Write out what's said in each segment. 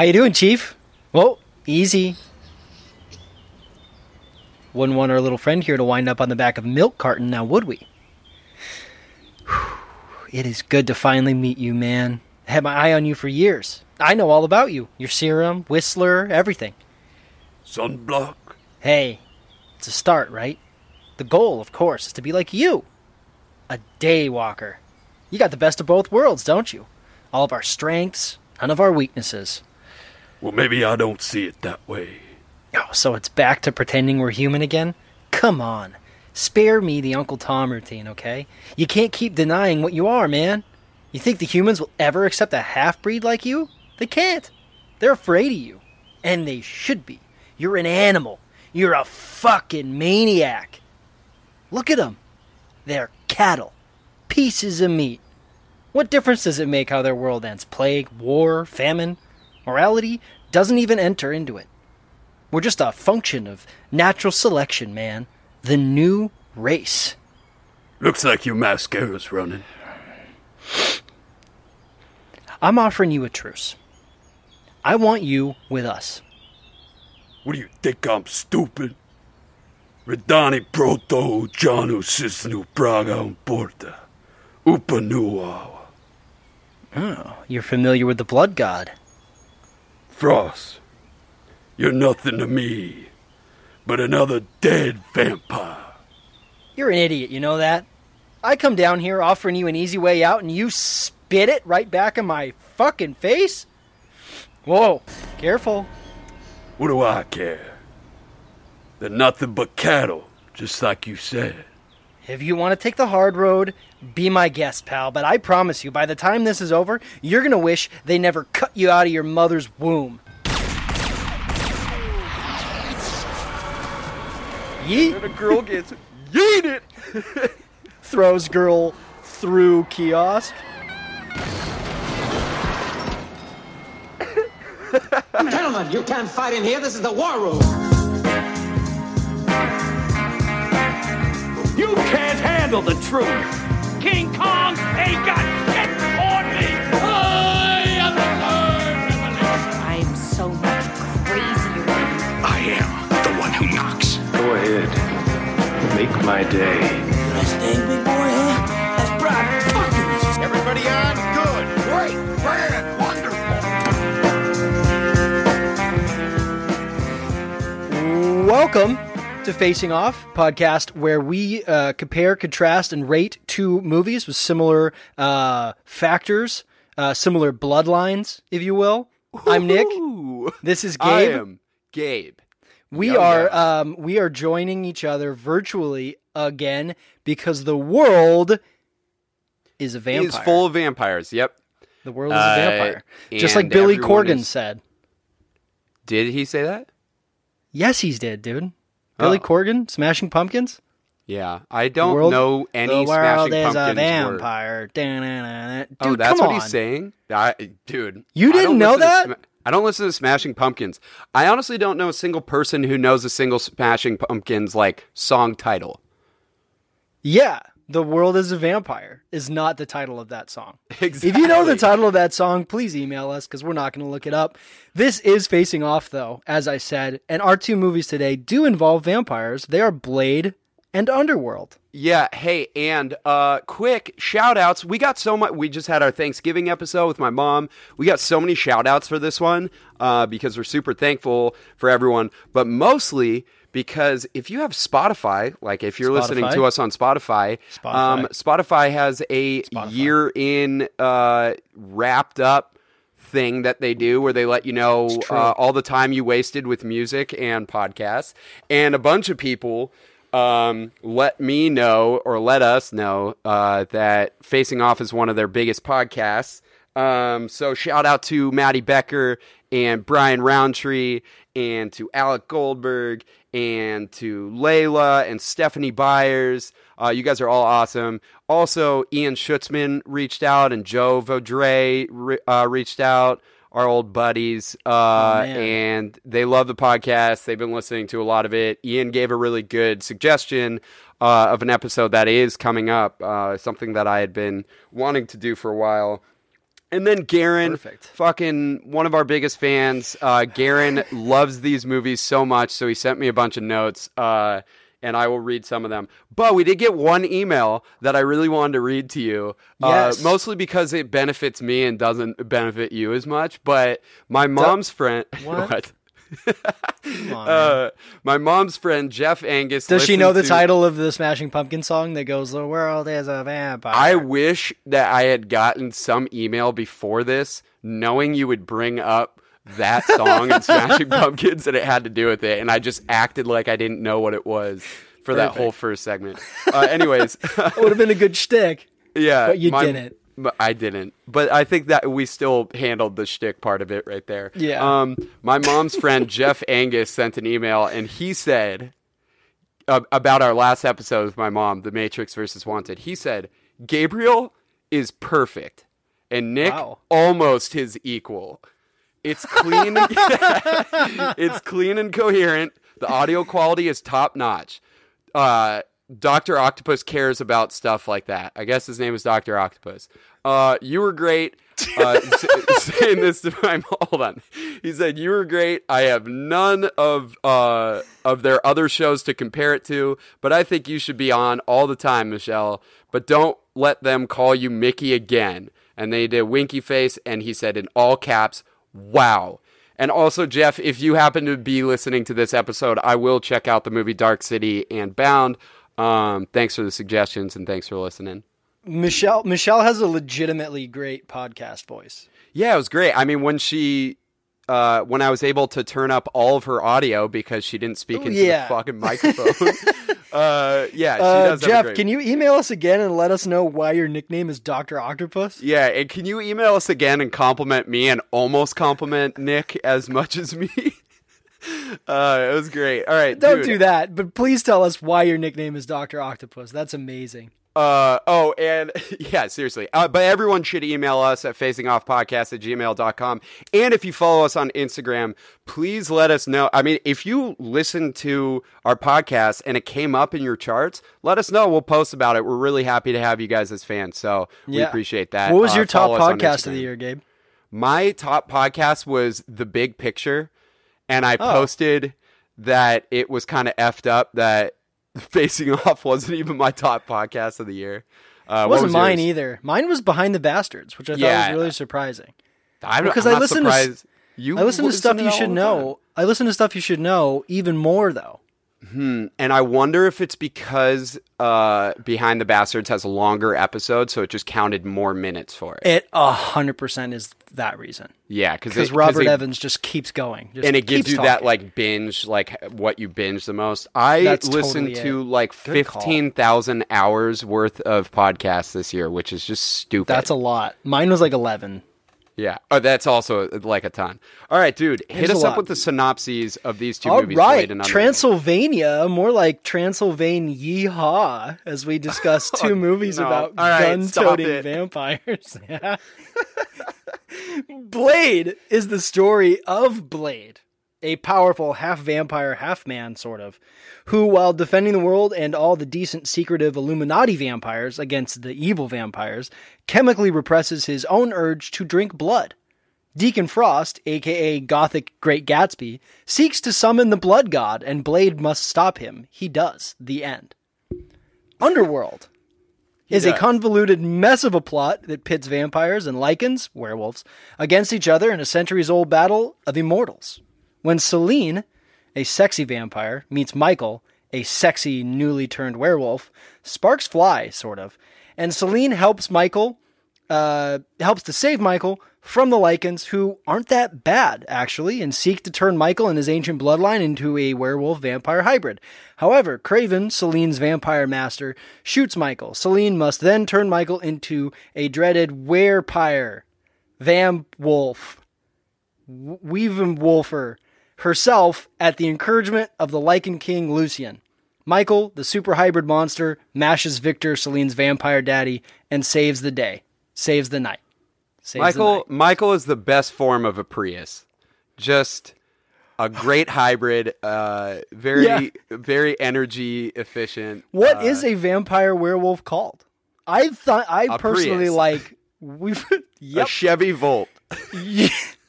How you doing, Chief? Whoa, easy. Wouldn't want our little friend here to wind up on the back of a milk carton, now would we? It is good to finally meet you, man. I had my eye on you for years. I know all about you. Your serum, Whistler, everything. Sunblock? Hey, it's a start, right? The goal, of course, is to be like you. A daywalker. You got the best of both worlds, don't you? All of our strengths, none of our weaknesses. Well, maybe I don't see it that way. Oh, so it's back to pretending we're human again? Come on. Spare me the Uncle Tom routine, okay? You can't keep denying what you are, man. You think the humans will ever accept a half breed like you? They can't. They're afraid of you. And they should be. You're an animal. You're a fucking maniac. Look at them. They're cattle. Pieces of meat. What difference does it make how their world ends? Plague, war, famine? Morality doesn't even enter into it. We're just a function of natural selection, man. The new race. Looks like your mascara's running. I'm offering you a truce. I want you with us. What do you think I'm stupid? Redani proto Janu Sisnu Praga un Porta. Upanuawa. Oh, you're familiar with the blood god. Frost, you're nothing to me but another dead vampire. You're an idiot, you know that? I come down here offering you an easy way out and you spit it right back in my fucking face? Whoa, careful. What do I care? They're nothing but cattle, just like you said. If you want to take the hard road, be my guest, pal, but I promise you, by the time this is over, you're gonna wish they never cut you out of your mother's womb. Yeet! And a girl gets yeeted. Throws girl through kiosk. Gentlemen, you can't fight in here. This is the war room. You can't handle the truth. King Kong ain't got shit on me. I am the third revelation. I am so much crazier than you. I am the one who knocks. Go ahead. Make my day. Best thing, big boy, huh? That's Brock. Fucking Everybody on? Good. Great. Grand. Wonderful. Welcome to Facing Off podcast, where we uh, compare, contrast, and rate two movies with similar uh, factors, uh, similar bloodlines, if you will. I'm Nick. This is Gabe. I Gabe. am Gabe. We are um, we are joining each other virtually again because the world is a vampire. He's full of vampires. Yep. the world is a Uh, vampire, just like Billy Corgan is- said. Did he say that? Yes, he's dead, dude. Billy Oh. Corgan, Smashing Pumpkins. Yeah. I don't world- know any the world Smashing is Pumpkins a vampire. Da-na-na-na. Oh, dude, oh, that's what on. he's saying. I, dude, You didn't know that? I don't listen to Smashing Pumpkins. I honestly don't know a single person who knows a single Smashing Pumpkins like song title. Yeah, the world is a vampire is not the title of that song. Exactly. If you know the title of that song, please email us because we're not going to look it up. This is facing off, though, as I said, and our two movies today do involve vampires. They are Blade and Underworld. Yeah, hey, and uh quick shout outs. We got so much we just had our Thanksgiving episode with my mom. We got so many shout outs for this one, uh, because we're super thankful for everyone, but mostly because if you have Spotify, like if you're listening to us on Spotify, Spotify. um Spotify has a Spotify. year in uh wrapped up thing that they do where they let you know uh, all the time you wasted with music and podcasts. And a bunch of people um, let me know or let us know uh, that Facing Off is one of their biggest podcasts. Um, so shout out to Maddie Becker and Brian Roundtree and to Alec Goldberg and to Layla and Stephanie Byers. Uh, you guys are all awesome. Also, Ian Schutzman reached out and Joe Vaudre re- uh, reached out, our old buddies. Uh, man. and they love the podcast. They've been listening to a lot of it. Ian gave a really good suggestion uh, of an episode that is coming up, uh, something that I had been wanting to do for a while. And then Garen, Perfect. fucking one of our biggest fans. Uh, Garen loves these movies so much, so he sent me a bunch of notes, uh, and I will read some of them. But we did get one email that I really wanted to read to you, Yes. uh, mostly because it benefits me and doesn't benefit you as much. But my mom's friend, What? Come on. Uh, my mom's friend Jeff Angus. Does she know the to- title of the Smashing Pumpkin song that goes "The world is a vampire"? I wish that I had gotten some email before this, knowing you would bring up that song and Smashing Pumpkins and it had to do with it, and I just acted like I didn't know what it was for that whole first segment. Uh, anyways, It would have been a good shtick. yeah, But you my- didn't. But I didn't. But I think that we still handled the shtick part of it right there. Yeah. Um, my mom's friend Jeff Angus sent an email, and he said uh, about our last episode with my mom, The Matrix versus Wanted. He said Gabriel is perfect, and Nick Wow. almost his equal. It's clean. it's clean and coherent. The audio quality is top notch. Uh, Doctor Octopus cares about stuff like that. I guess his name is Doctor Octopus. Uh, you were great. Uh, saying this to my hold on. He said you were great. I have none of uh of their other shows to compare it to, but I think you should be on all the time, Michelle. But don't let them call you Mickey again. And they did winky face, and he said in all caps, "Wow." And also, Jeff, if you happen to be listening to this episode, I will check out the movie Dark City and Bound. Um, thanks for the suggestions and thanks for listening. Michelle Michelle has a legitimately great podcast voice. Yeah, it was great. I mean, when she, uh, when I was able to turn up all of her audio because she didn't speak into yeah. the fucking microphone. uh, yeah, she Uh, Jeff, great- can you email us again and let us know why your nickname is Doctor Octopus? Yeah, and can you email us again and compliment me and almost compliment Nick as much as me? uh, it was great. All right, Don't dude. do that, but please tell us why your nickname is Doctor Octopus. That's amazing. Uh oh, and yeah, seriously. Uh, but everyone should email us at facingoffpodcast at gmail.com. And if you follow us on Instagram, please let us know. I mean, if you listen to our podcast and it came up in your charts, let us know. We'll post about it. We're really happy to have you guys as fans. So we Yeah. appreciate that. What was Uh, your top follow us on podcast of the year, Gabe? My top podcast was The Big Picture, and I Oh. posted that it was kind of effed up that Facing Off wasn't even my top podcast of the year. Uh, It wasn't was mine yours? either. Mine was Behind the Bastards, which I thought Yeah. was really surprising. I'm, Because I'm I listen to you I listen to stuff you should know. I listen to stuff you should know even more though. Time. and I wonder if it's because uh, Behind the Bastards has a longer episode, so it just counted more minutes for it. It a hundred percent is that reason. yeah, because Because Robert Evans just keeps going, just and it gives you that like binge, like what you binge the most. I That's listened totally to it. like Good fifteen thousand hours worth of podcasts this year, which is just stupid. That's a lot. Mine was like eleven. Yeah. Oh, that's also uh, like a ton. All right, dude, hit a us up with the synopses of these two All movies. right, Blade and Transylvania, more like Transylvania Yeehaw, as we discuss oh, two movies no. about All right, gun-toting vampires. Blade is the story of Blade, a powerful half vampire, half man, sort of, who, while defending the world and all the decent, secretive Illuminati vampires against the evil vampires, chemically represses his own urge to drink blood. Deacon Frost, aka Gothic Great Gatsby, seeks to summon the blood god, and Blade must stop him. He does. The end. Underworld is a convoluted mess of a plot that pits vampires and lycans, werewolves, against each other in a centuries old battle of immortals. When Selene, a sexy vampire, meets Michael, a sexy newly turned werewolf, sparks fly, sort of, and Selene helps Michael uh, helps to save Michael from the Lycans, who aren't that bad, actually, and seek to turn Michael and his ancient bloodline into a werewolf vampire hybrid. However, Kraven, Selene's vampire master, shoots Michael. Selene must then turn Michael into a dreaded werepire, Wolf, Weaven Wolfer, herself at the encouragement of the Lycan King Lucian. Michael, the super hybrid monster, mashes Victor, Selene's vampire daddy, and saves the day. Saves the night. Saves the Michael night. Michael is the best form of a Prius. Just a great hybrid, uh, very Yeah. very energy efficient. What uh, is a vampire werewolf called? I thought I personally Prius. like We've A. Chevy Volt.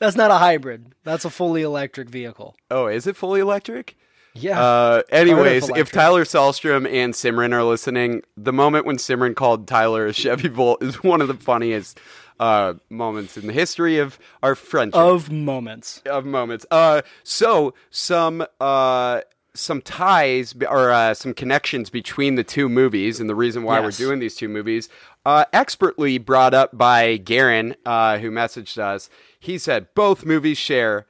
That's not a hybrid. That's a fully electric vehicle. Oh, is it fully electric? Yeah. Uh, anyways, if. Tyler Selstrom and Simran are listening, the moment when Simran called Tyler a Chevy Volt is one of the funniest uh, moments in the history of our friendship. of moments. of moments. Uh, so some uh, some ties or uh, some connections between the two movies, and the reason why Yes. we're doing these two movies, uh, expertly brought up by Garen, uh, who messaged us. He said both movies share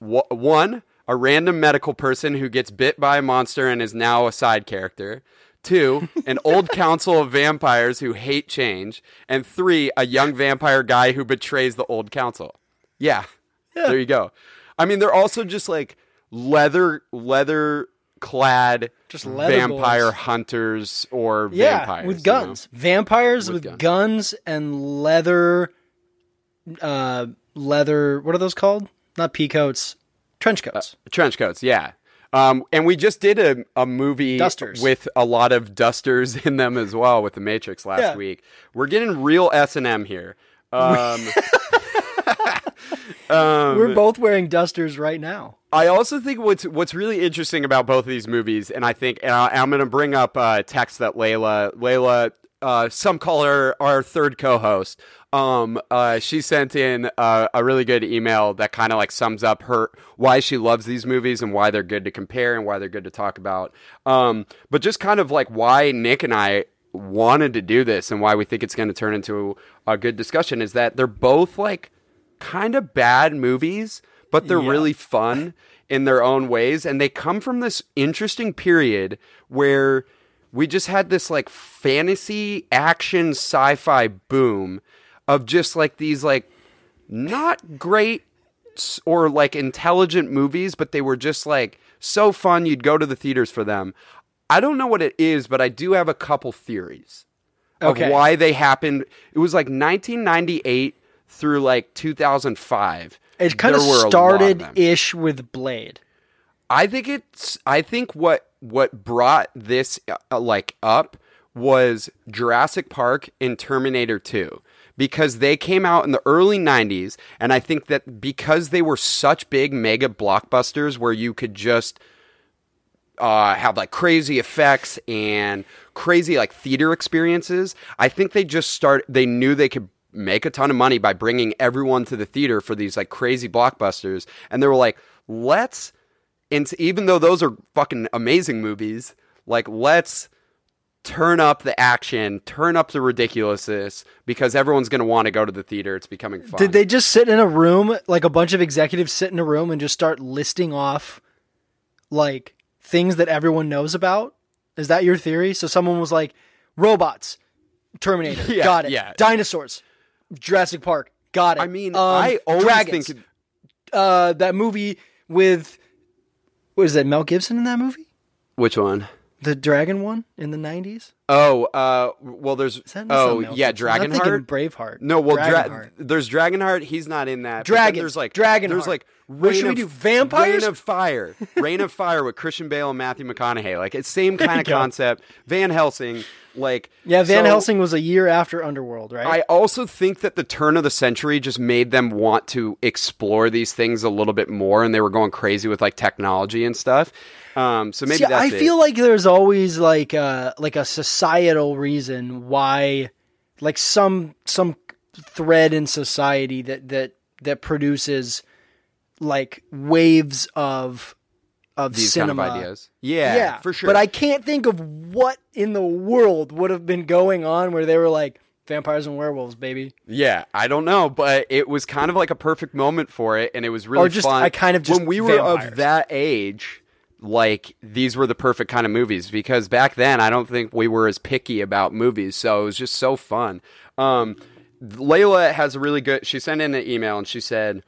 w- one a random medical person who gets bit by a monster and is now a side character. Two, an old council of vampires who hate change. And three, a young vampire guy who betrays the old council. Yeah. There you go. I mean, they're also just like leather, leather clad Just vampire boys. hunters or Yeah, vampires. with you know? guns. Vampires With with, guns. guns. and leather uh leather what are those called? Not peacoats. Trench coats. Trench coats, yeah. Um, and we just did a, a movie Dusters. with a lot of dusters in them as well with the Matrix last Yeah. week. We're getting real S and M here. Um, um, We're both wearing dusters right now. I also think what's what's really interesting about both of these movies, and I think and I, I'm going to bring up a text that Layla Layla, uh, some call her our third co-host. Um, uh, she sent in uh, a really good email that kind of like sums up her why she loves these movies and why they're good to compare and why they're good to talk about. Um, but just kind of like why Nick and I wanted to do this and why we think it's going to turn into a good discussion is that they're both like kind of bad movies, but they're really fun in their own ways. And they come from this interesting period where we just had this like fantasy action sci fi boom of just like these like not great or like intelligent movies, but they were just like so fun you'd go to the theaters for them. I don't know what it is, but I do have a couple theories of Okay. why they happened. It was like 1998 through like 2005. It kind of were a lot started them. ish with Blade. I think it's. I think what what brought this uh, like up was Jurassic Park and Terminator 2 because they came out in the early 90s and I think that because they were such big mega blockbusters where you could just uh, have like crazy effects and crazy like theater experiences. I think they just start. They knew they could make a ton of money by bringing everyone to the theater for these like crazy blockbusters, and they were like, let's. And even though those are fucking amazing movies, like let's turn up the action, turn up the ridiculousness because everyone's going to want to go to the theater. It's becoming fun. Did they just sit in a room, like a bunch of executives sit in a room and just start listing off like things that everyone knows about? Is that your theory? So someone was like, robots, Terminator, Yeah, got it. yeah. Dinosaurs, Jurassic Park, got it. I mean, Um, I always dragons, think uh, that movie with what is that? Mel Gibson in that movie? which one? The dragon one in the nineties? Oh, uh, well, there's Is that that's oh yeah, Gibson. I'm thinking Dragonheart. Braveheart. No, well, dra- Dragonheart. there's Dragonheart. He's not in that. Dragon. There's like Dragonheart. There's like What Reign should we of- do, vampires? Reign of Fire. Reign of Fire with Christian Bale and Matthew McConaughey. Like it's same kind of concept. Van Helsing. Like yeah, Van so- Helsing was a year after Underworld, right? I also think that the turn of the century just made them want to explore these things a little bit more, and they were going crazy with like technology and stuff. Um, so maybe See, that's I it. feel like there's always like a like a societal reason why, like some some thread in society that that that produces like waves of of these cinema. kind of ideas. Yeah, yeah, for sure. But I can't think of what in the world would have been going on where they were like vampires and werewolves, baby. Yeah, I don't know, but it was kind of like a perfect moment for it, and it was really Or just- fun. I kind of just when we were vampires. of that age, like these were the perfect kind of movies because back then I don't think we were as picky about movies, so it was just so fun. Um, Layla has a really good. She sent in an email and she said,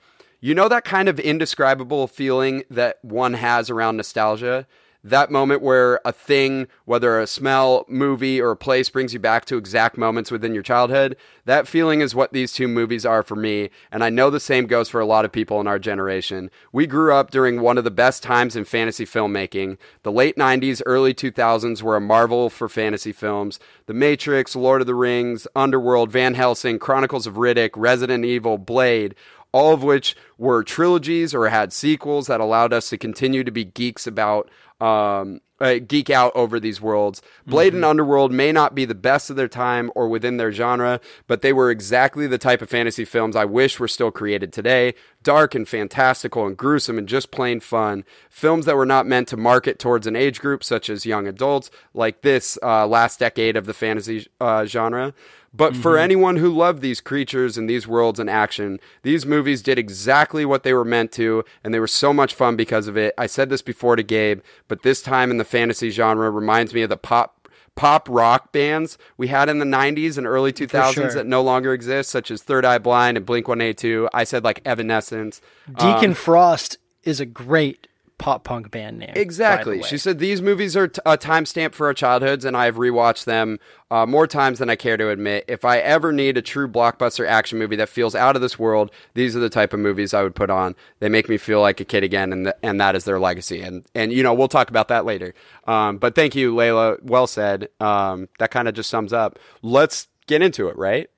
"You know that kind of indescribable feeling that one has around nostalgia." that moment where a thing, whether a smell, movie, or a place brings you back to exact moments within your childhood, that feeling is what these two movies are for me. And I know the same goes for a lot of people in our generation. We grew up during one of the best times in fantasy filmmaking. The late 90s, early 2000s were a marvel for fantasy films. The Matrix, Lord of the Rings, Underworld, Van Helsing, Chronicles of Riddick, Resident Evil, Blade, all of which were trilogies or had sequels that allowed us to continue to be geeks about um, uh, geek out over these worlds. Blade and Underworld may not be the best of their time or within their genre, but they were exactly the type of fantasy films I wish were still created today. Dark and fantastical and gruesome and just plain fun. Films that were not meant to market towards an age group such as young adults, like this uh, last decade of the fantasy uh, genre. But for mm-hmm. anyone who loved these creatures and these worlds in action, these movies did exactly what they were meant to, and they were so much fun because of it. I said this before to Gabe, but this time in the fantasy genre reminds me of the pop pop rock bands we had in the 90s and early 2000s sure. that no longer exist, such as Third Eye Blind and Blink 182. I said like Evanescence. Deacon um, Frost is a great pop punk band name. Exactly. She said these movies are t- a timestamp for our childhoods, and I have rewatched them uh, more times than I care to admit. If I ever need a true blockbuster action movie that feels out of this world, these are the type of movies I would put on. They make me feel like a kid again, and th- and that is their legacy. And and you know we'll talk about that later. Um, but thank you, Layla. Well said. Um, that kind of just sums up. Let's get into it, right?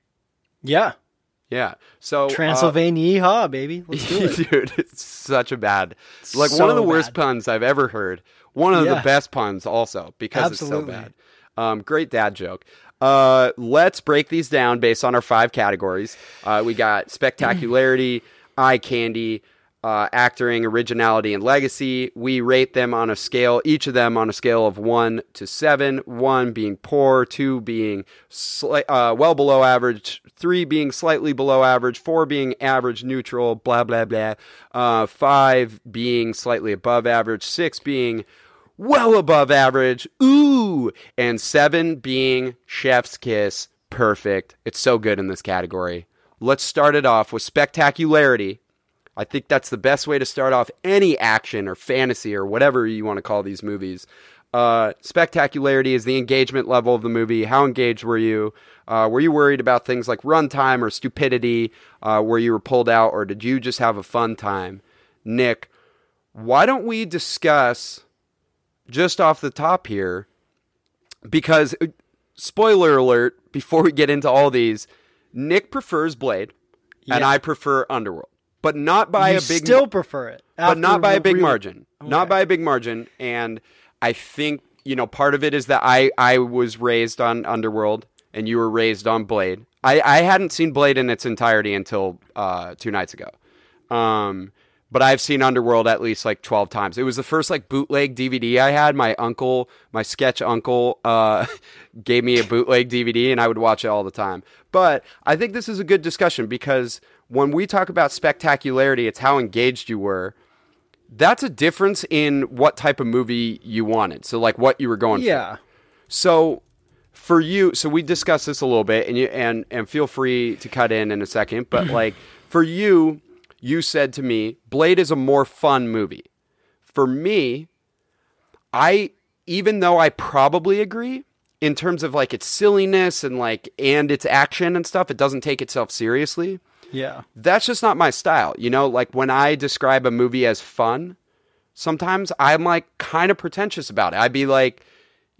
yeah. Yeah. So uh, Transylvania, yeehaw, baby. Let's do it. Dude, it's such a bad, like one of the worst bad. puns I've ever heard. One of the best puns, also because Absolutely. it's so bad. Um, great dad joke. Uh, let's break these down based on our five categories. Uh, we got spectacularity, eye candy, uh, acting, originality, and legacy. We rate them on a scale, each of them on a scale of one to seven. One being poor, two being uh, well below average, three being slightly below average, four being average, neutral, blah blah blah. Uh, five being slightly above average, six being well above average, ooh, and seven being chef's kiss, perfect. It's so good in this category. Let's start it off with spectacularity. I think that's the best way to start off any action or fantasy or whatever you want to call these movies. Uh, spectacularity is the engagement level of the movie. How engaged were you? Uh, were you worried about things like runtime or stupidity? Uh, where you were pulled out, or did you just have a fun time? Nick, why don't we discuss just off the top here? Because, uh, spoiler alert, before we get into all these, Nick prefers Blade, and I prefer Underworld, but not by you a big still prefer it, but not by a big real- margin. Not by a big margin. And I think you know part of it is that I I was raised on Underworld and you were raised on Blade. I I hadn't seen Blade in its entirety until uh, two nights ago. Um, but I've seen Underworld at least like 12 times. It was the first like bootleg DVD I had. My uncle, my sketch uncle, uh, gave me a bootleg DVD and I would watch it all the time. But I think this is a good discussion because when we talk about spectacularity, it's how engaged you were. That's a difference in what type of movie you wanted. So like what you were going for. Yeah. So for you, so we discussed this a little bit, and you and and feel free to cut in in a second. But like for you, you said to me, Blade is a more fun movie. For me, I even though I probably agree in terms of like its silliness and like and its action and stuff, it doesn't take itself seriously Yeah. that's just not my style. You know, like when I describe a movie as fun, sometimes I'm like kind of pretentious about it. I'd be like,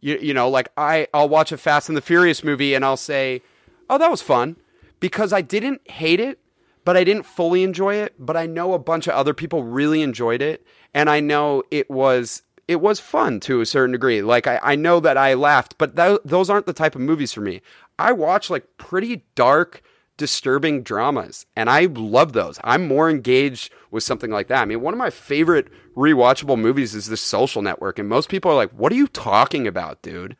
you, you know, like I, I'll watch a Fast and the Furious movie and I'll say, oh, that was fun because I didn't hate it, but I didn't fully enjoy it. But I know a bunch of other people really enjoyed it. And I know it was. It was fun to a certain degree. Like I, I know that I laughed, but tho- those aren't the type of movies for me. I watch like pretty dark, disturbing dramas, and I love those. I'm more engaged with something like that. I mean, one of my favorite rewatchable movies is The Social Network, and most people are like, "What are you talking about, dude?"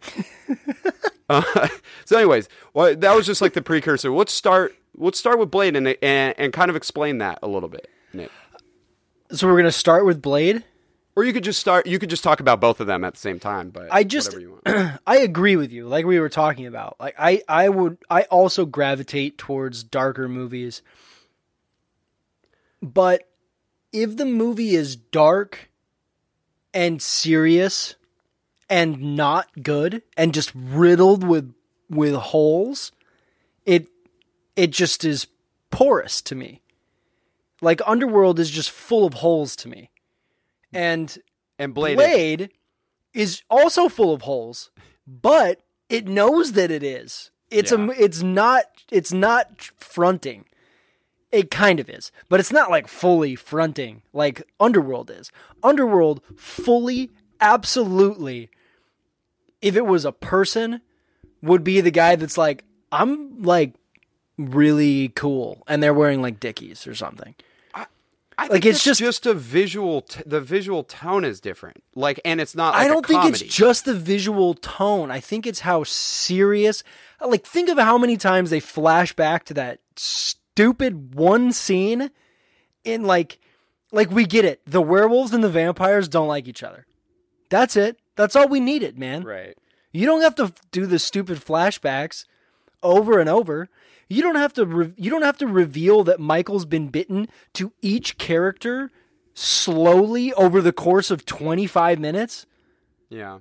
uh, so, anyways, well, that was just like the precursor. Let's start. Let's start with Blade and and, and kind of explain that a little bit, Nick. So we're gonna start with Blade. Or you could just start. You could just talk about both of them at the same time. But I just- whatever you want. I agree with you. Like we were talking about. Like I, I would, I also gravitate towards darker movies. But if the movie is dark, and serious and not good and just riddled with with holes, it it just is porous to me. Like Underworld is just full of holes to me. And And Blade, Blade, is also full of holes, but it knows that it is. It's Yeah. a it's not it's not fronting. It kind of is, but it's not like fully fronting like Underworld is. Underworld fully absolutely if it was a person would be the guy that's like I'm like really cool and they're wearing like dickies or something. I like, it's just- just a visual. T- the visual tone is different. Like, and it's not. Like I don't think comedy. it's just the visual tone. I think it's how serious. Like, think of how many times they flash back to that stupid one scene in like, like we get it. The werewolves and the vampires don't like each other. That's it. That's all we needed, man. right. You don't have to do the stupid flashbacks over and over. You don't have to. Re- you don't have to reveal that Michael's been bitten to each character slowly over the course of twenty five minutes Yeah.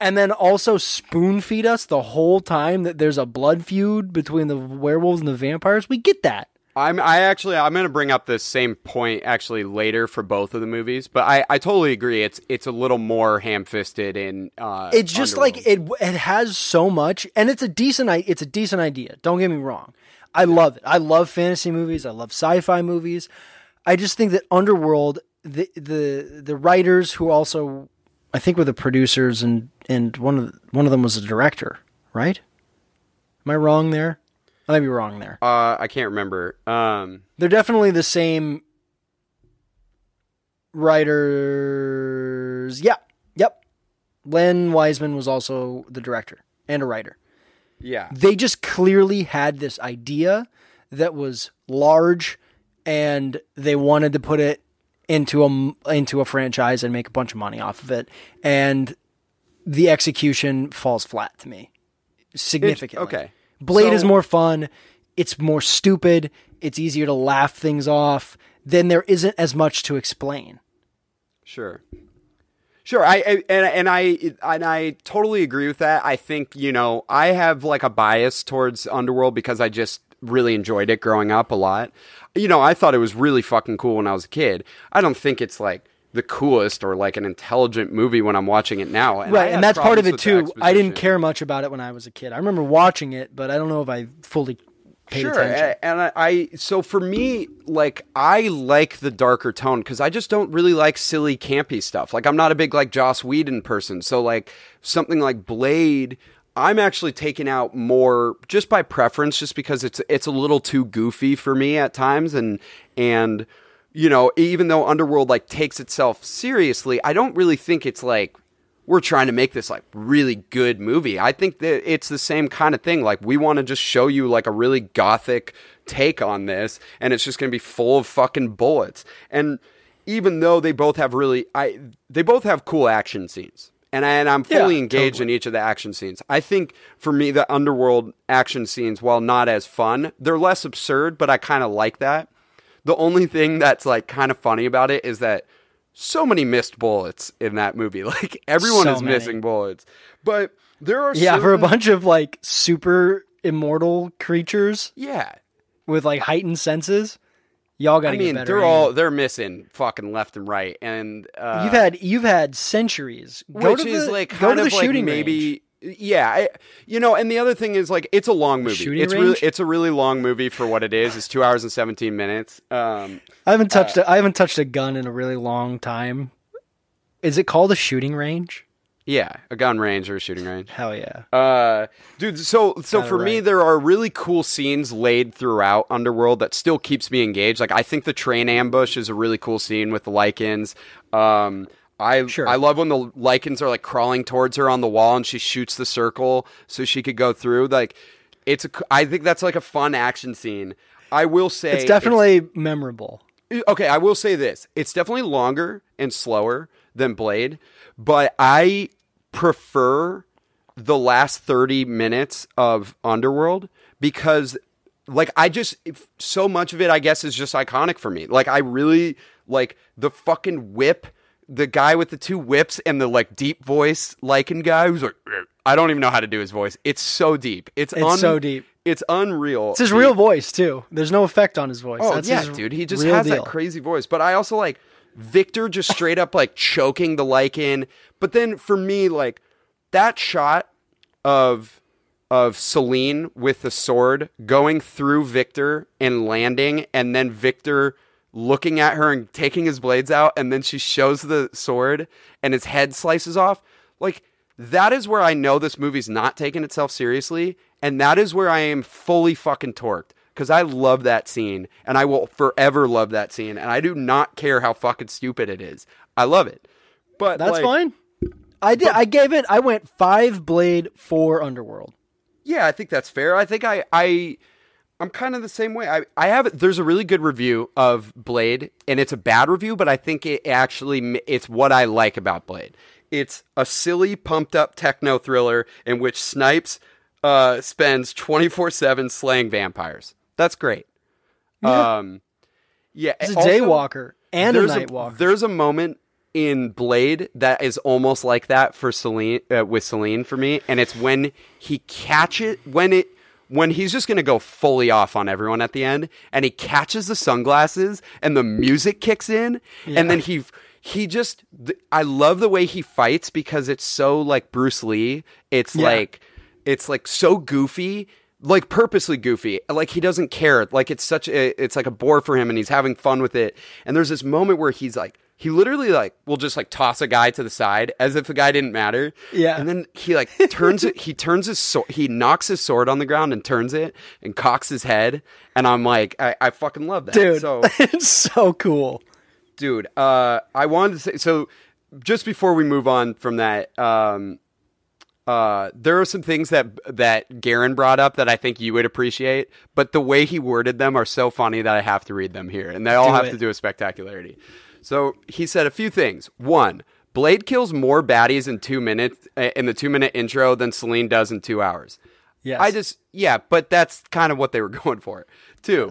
and then also spoon feed us the whole time that there's a blood feud between the werewolves and the vampires. We get that. I'm. I actually. I'm going to bring up this same point actually later for both of the movies, but I. I totally agree. It's. It's a little more ham-fisted in. Uh, It's just like it. It has so much, and it's a decent. It's a decent idea. Don't get me wrong. I love it. I love fantasy movies. I love sci-fi movies. I just think that Underworld, the the the writers who also, I think, were the producers and and one of one of them was a director, right? Am I wrong there? I might be wrong there. Uh, I can't remember. Um. they're definitely the same writers. Yeah, yep. Len Wiseman was also the director and a writer. Yeah. They just clearly had this idea that was large, and they wanted to put it into a into a franchise and make a bunch of money off of it. And the execution falls flat to me significantly. okay. Blade is more fun. It's more stupid. It's easier to laugh things off. Then there isn't as much to explain. Sure. Sure, I, I and and I and I totally agree with that. I think you know I have like a bias towards Underworld because I just really enjoyed it growing up a lot. You know, I thought it was really fucking cool when I was a kid. I don't think it's like the coolest or like an intelligent movie when I'm watching it now. And right, and that's part of it too. I didn't care much about it when I was a kid. I remember watching it, but I don't know if I fully paid sure attention. and I, I so for me like i like the darker tone because i just don't really like silly campy stuff like i'm not a big like joss whedon person so like something like blade i'm actually taking out more just by preference just because it's it's a little too goofy for me at times and and you know even though underworld like takes itself seriously i don't really think it's like we're trying to make this like really good movie. I think that it's the same kind of thing. Like we want to just show you like a really gothic take on this and it's just going to be full of fucking bullets. And even though they both have really I they both have cool action scenes. And, I, and I'm fully Yeah, engaged in each of the action scenes. I think for me, the underworld action scenes, while not as fun, they're less absurd, but I kind of like that. The only thing that's like kind of funny about it is that so many missed bullets in that movie. Like everyone So is many. missing bullets. But there are yeah, for a bunch of like super immortal creatures Yeah. with like heightened senses, y'all got to mean, get better. I mean, they're all they're missing fucking left and right and uh you've had you've had centuries. Go which to is the, like go to the of like shooting maybe range. Yeah, I, you know, and the other thing is like it's a long movie. shooting It's really range? it's a really long movie for what it is. It's 2 hours and 17 minutes. Um I haven't touched uh, a, I haven't touched a gun in a really long time. Is it called a shooting range? yeah, a gun range or a shooting range. Hell yeah. Uh, dude, so so Kinda for me, there are really cool scenes laid throughout Underworld that still keeps me engaged. Like I think the train ambush is a really cool scene with the Lycans. Um, I Sure. I love when the Lycans are like crawling towards her on the wall and she shoots the circle so she could go through. Like it's a, I think that's like a fun action scene. I will say It's definitely memorable. Uh, okay, I will say this. It's definitely longer and slower than Blade, but I prefer the last 30 minutes of Underworld because like I just if- so much of it I guess is just iconic for me. Like I really like the fucking whip the guy with the two whips and the like deep voice Lycan guy who's like I don't even know how to do his voice. It's so deep. It's It's un- so deep. It's unreal. It's his real voice too. There's no effect on his voice. Oh That's yeah, dude. He just has deal. that crazy voice. But I also like Victor just straight up like choking the Lycan. But then for me, like that shot of of Selene with the sword going through Victor and landing, and then Victor looking at her and taking his blades out, and then she shows the sword and his head slices off. Like that is where I know this movie's not taking itself seriously, and that is where I am fully fucking torqued. Because I love that scene, and I will forever love that scene, and I do not care how fucking stupid it is. I love it. But That's like, fine. I did. I gave it. I went five blade four underworld. Yeah, I think that's fair. I think I I I'm kind of the same way. I I have there's a really good review of Blade and it's a bad review, but I think it actually it's what I like about Blade. It's a silly pumped up techno thriller in which Snipes uh spends 24/7 slaying vampires. That's great. Um yeah, He's a daywalker and a there's night walker. There's a moment in Blade that is almost like that for Selene uh, with Selene for me, and it's when he catch it when it when he's just gonna go fully off on everyone at the end, and he catches the sunglasses, and the music kicks in, and then he he just th- I love the way he fights because it's so like Bruce Lee. It's Yeah. like it's like so goofy like purposely goofy like he doesn't care like it's such a it's like a bore for him and he's having fun with it and there's this moment where he's like he literally like will just like toss a guy to the side as if the guy didn't matter Yeah. and then he like turns it he turns his sword he knocks his sword on the ground and turns it and cocks his head and i'm like i, I fucking love that Dude, so it's so cool. dude uh i wanted to say so just before we move on from that um uh there are some things that that Garen brought up that I think you would appreciate but the way he worded them are so funny that I have to read them here and they all Do have it. to do with spectacularity so he said a few things one Blade kills more baddies in 2 minutes uh, in the 2 minute intro than Selene does in 2 hours Yes. I just yeah, but that's kind of what they were going for. Two.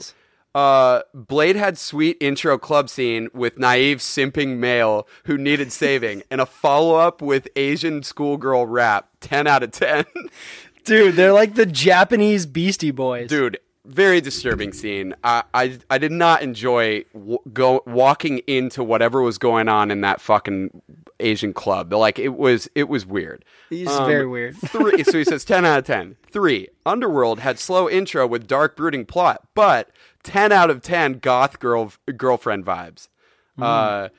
Uh, Blade had sweet intro club scene with naive simping male who needed saving, and a follow up with Asian schoolgirl rap. Ten out of ten, dude. They're like the Japanese Beastie Boys. dude. Very disturbing scene. I I, I did not enjoy w- go walking into whatever was going on in that fucking Asian club. Like it was it was weird. He's Um, very weird. Three. So he says 10 out of 10. Three. Underworld had slow intro with dark brooding plot, but 10 out of 10 goth girl girlfriend vibes. Uh,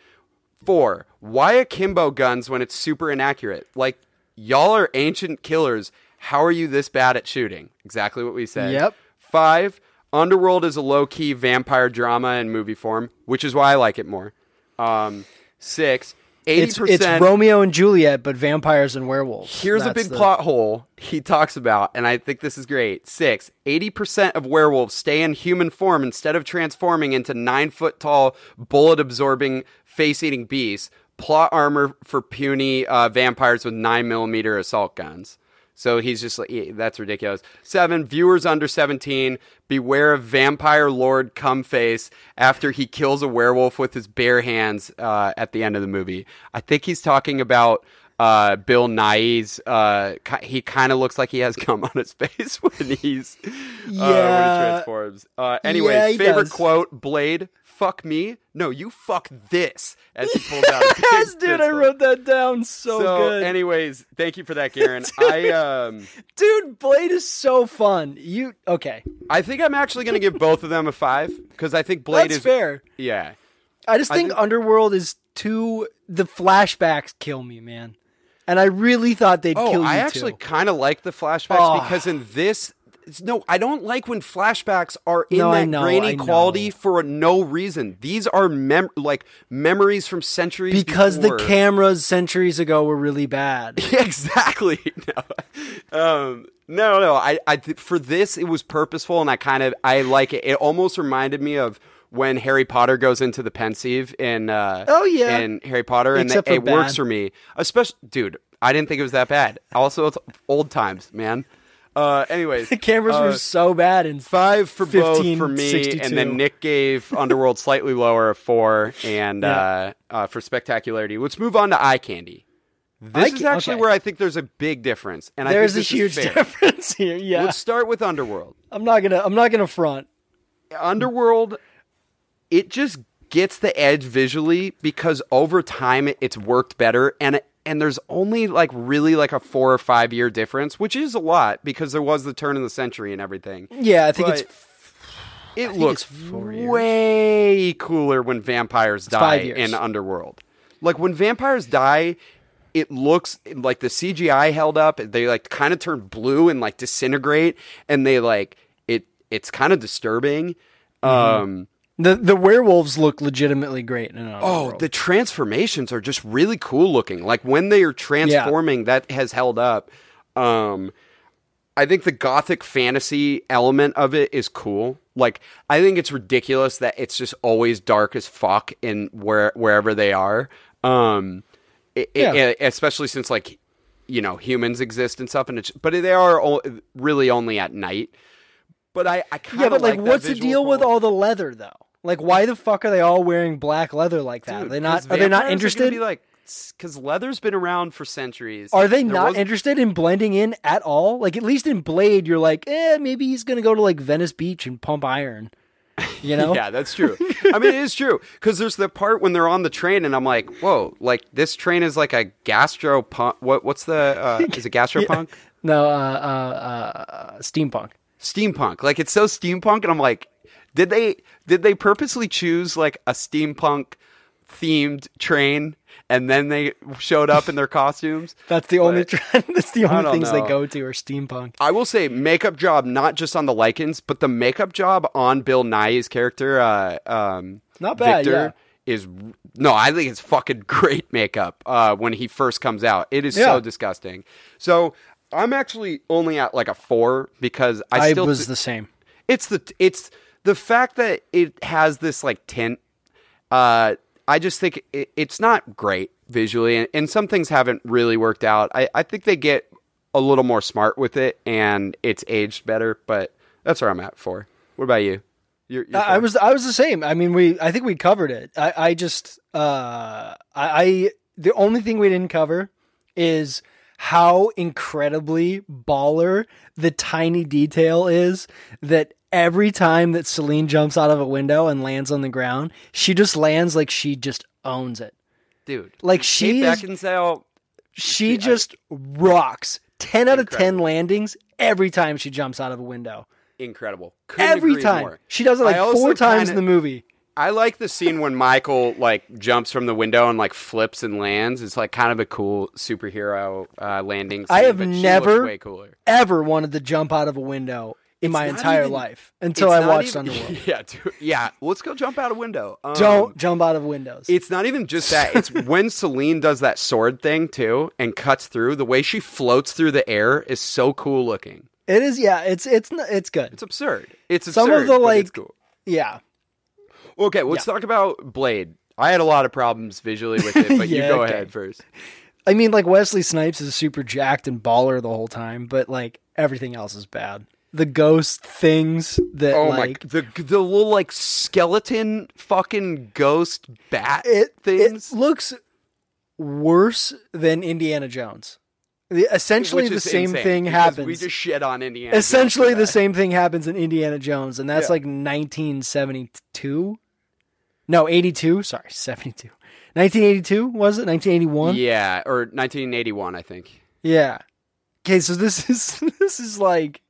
four. Why akimbo guns when it's super inaccurate? Like y'all are ancient killers. How are you this bad at shooting? Exactly what we said. Yep. Five. Underworld is a low key vampire drama in movie form, which is why I like it more. Um, six. 80%, It's it's Romeo and Juliet, but vampires and werewolves. Here's a big the- plot hole he talks about, and I think this is great. Six, 80% of werewolves stay in human form instead of transforming into nine foot tall, bullet absorbing, face eating beasts. Plot armor for puny uh, vampires with 9 millimeter assault guns. So he's just like, yeah, that's ridiculous. Seven, viewers under 17, beware of vampire lord cum face after he kills a werewolf with his bare hands uh, at the end of the movie. I think he's talking about uh, Bill Nighy's. Uh, he kind of looks like he has cum on his face when he's uh, when he Yeah. transforms. Uh, anyways, Yeah, he favorite does. quote: Blade, fuck me. No, you fuck this. As he pulls out. Yes, dude, I wrote that down so, So, good. anyways, thank you for that, Garen. I um, dude, Blade is so fun. You okay? I think I'm actually going to give both of them a five because I think Blade That's is fair. Yeah, I just I think think- Underworld is too. The flashbacks kill me, man. And I really thought they'd Oh, kill you I actually too. kind of like the flashbacks Oh. because in this, no, I don't like when flashbacks are in No, that know, grainy quality for no reason. These are mem- like memories from centuries because before. the cameras centuries ago were really bad. exactly. No. Um, no, no. I, I, th- for this, it was purposeful, and I kind of, I like it. It almost reminded me of when Harry Potter goes into the Pensieve in, uh, Oh, yeah. in Harry Potter, and for it works for me. Especially, dude. I didn't think it was that bad. Also, it's old times, man. Uh, anyways, The cameras uh, were so bad and five for both 15, for me, 62. and then Nick gave Underworld slightly lower, a four, and Yeah. uh, uh, for spectacularity. Let's move on to eye candy. This Eye is actually okay. where I think there's a big difference, and there's I a think this is huge difference here. Yeah, Let's start with Underworld. I'm not gonna I'm not gonna front. Underworld, it just gets the edge visually because over time it, it's worked better, and and there's only like really like a four or five year difference, which is a lot because there was the turn of the century and everything. Yeah, I think But it's It think looks it's four years. way cooler when vampires die five years. in Underworld. Like when vampires die, it looks like the CGI held up. They like kind of turn blue and like disintegrate, and they like it. It's kind of disturbing. Mm-hmm. Um, the the werewolves look legitimately great in oh, world. the transformations are just really cool looking. Like when they are transforming, that has held up. Um, I think the gothic fantasy element of it is cool. Like I think it's ridiculous that it's just always dark as fuck in where wherever they are. Um, it, it- Yeah. especially since like you know humans exist and stuff, and it's but they are really only at night. But I, I kind yeah, of but like, what's the deal with all the leather though? Like, why the fuck are they all wearing black leather like that? Dude, are they not? Are they not interested? Be like, because leather's been around for centuries. Are they There not was- interested in blending in at all? Like at least in Blade, you're like, eh, maybe he's gonna go to like Venice Beach and pump iron. You know? Yeah, that's true. I mean, it is true because there's the part when they're on the train, and I'm like, whoa, like this train is like a gastro punk. What what's the uh, is it gastro gastropunk? No, uh, uh, uh, steampunk. Steampunk. Like it's so steampunk, and I'm like, did they did they purposely choose like a steampunk themed train, and then they showed up in their costumes? That's the only But- trend. That's the only things they go to are steampunk. I will say makeup job not just on the Lycans, but the makeup job on Bill Nighy's character, uh, um, Not bad, Victor, is no, I think it's fucking great makeup uh, when he first comes out. It is Yeah. so disgusting. So I'm actually only at like a four because I, I, still was th- the same. it's the it's the fact that it has this like tint. Uh, I just think it, it's not great visually, and, and some things haven't really worked out. I, I think they get a little more smart with it, and it's aged better. But that's where I'm at for. What about you? You're, you're I I was I was the same. I mean, we I think we covered it. I I just uh I, I the only thing we didn't cover is how incredibly baller the tiny detail is that every time that Selene jumps out of a window and lands on the ground, she just lands like she just owns it. dude. Like she is, Beckinsale. she just rocks. 10 out of 10 landings every time she jumps out of a window. Incredible. Couldn't Every time. more. She does it like four times kinda- in the movie. I like the scene when Michael like jumps from the window and like flips and lands. It's like kind of a cool superhero uh, landing. Scene, I have never- ever wanted to jump out of a window in my entire even- life until I watched even- Underworld. Yeah, dude, yeah. Let's go jump out a window. Um, Don't jump out of windows. It's not even just that. It's when Selene does that sword thing too and cuts through. The way she floats through the air is so cool looking. It is, yeah. It's it's it's good. It's absurd. It's absurd. Some of the like, it's cool. yeah. Okay, let's talk about Blade. I had a lot of problems visually with it, but you Yeah, go okay. ahead first. I mean, like Wesley Snipes is super jacked and baller the whole time, but like everything else is bad. The ghost things that Oh like my! The the little like skeleton fucking ghost bat it things. it looks worse than Indiana Jones. The, essentially, the same insane, thing happens. We just shit on Indiana. Essentially the same thing happens in Indiana Jones, and that's Yeah. like 1972. No, 82. Sorry, 72. 1982 was it? 1981. Yeah, or 1981, I think. Yeah. Okay, so this is this is like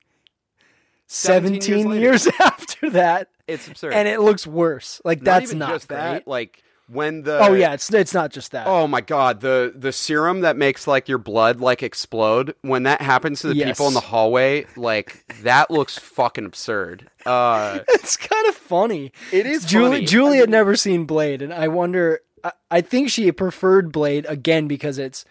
17 17, years years, after that, It's absurd. and it looks worse. Like not that's not just great. that. Like when the oh yeah, it's it's not just that. Oh my god, the the serum that makes like your blood like explode when that happens to the Yes. people in the hallway, like that looks fucking absurd. Uh it's kind of funny. It is Julie. funny. Julie had never seen Blade, and I wonder. I, I think she preferred Blade again because it's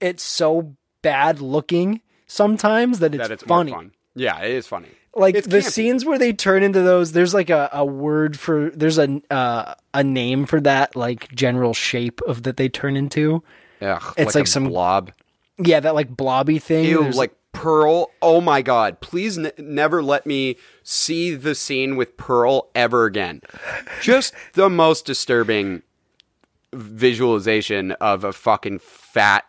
it's so bad looking sometimes that it's, that it's funny. more fun. Yeah, it is funny. Like It's the campy. scenes where they turn into those. There's like a, a word for. There's a uh, a name for that like general shape of that they turn into. Ugh, It's like a some- blob. Yeah, that like blobby thing. Ew, There's- like Pearl. Oh my god! Please n- never let me see the scene with Pearl ever again. Just the most disturbing visualization of a fucking fat,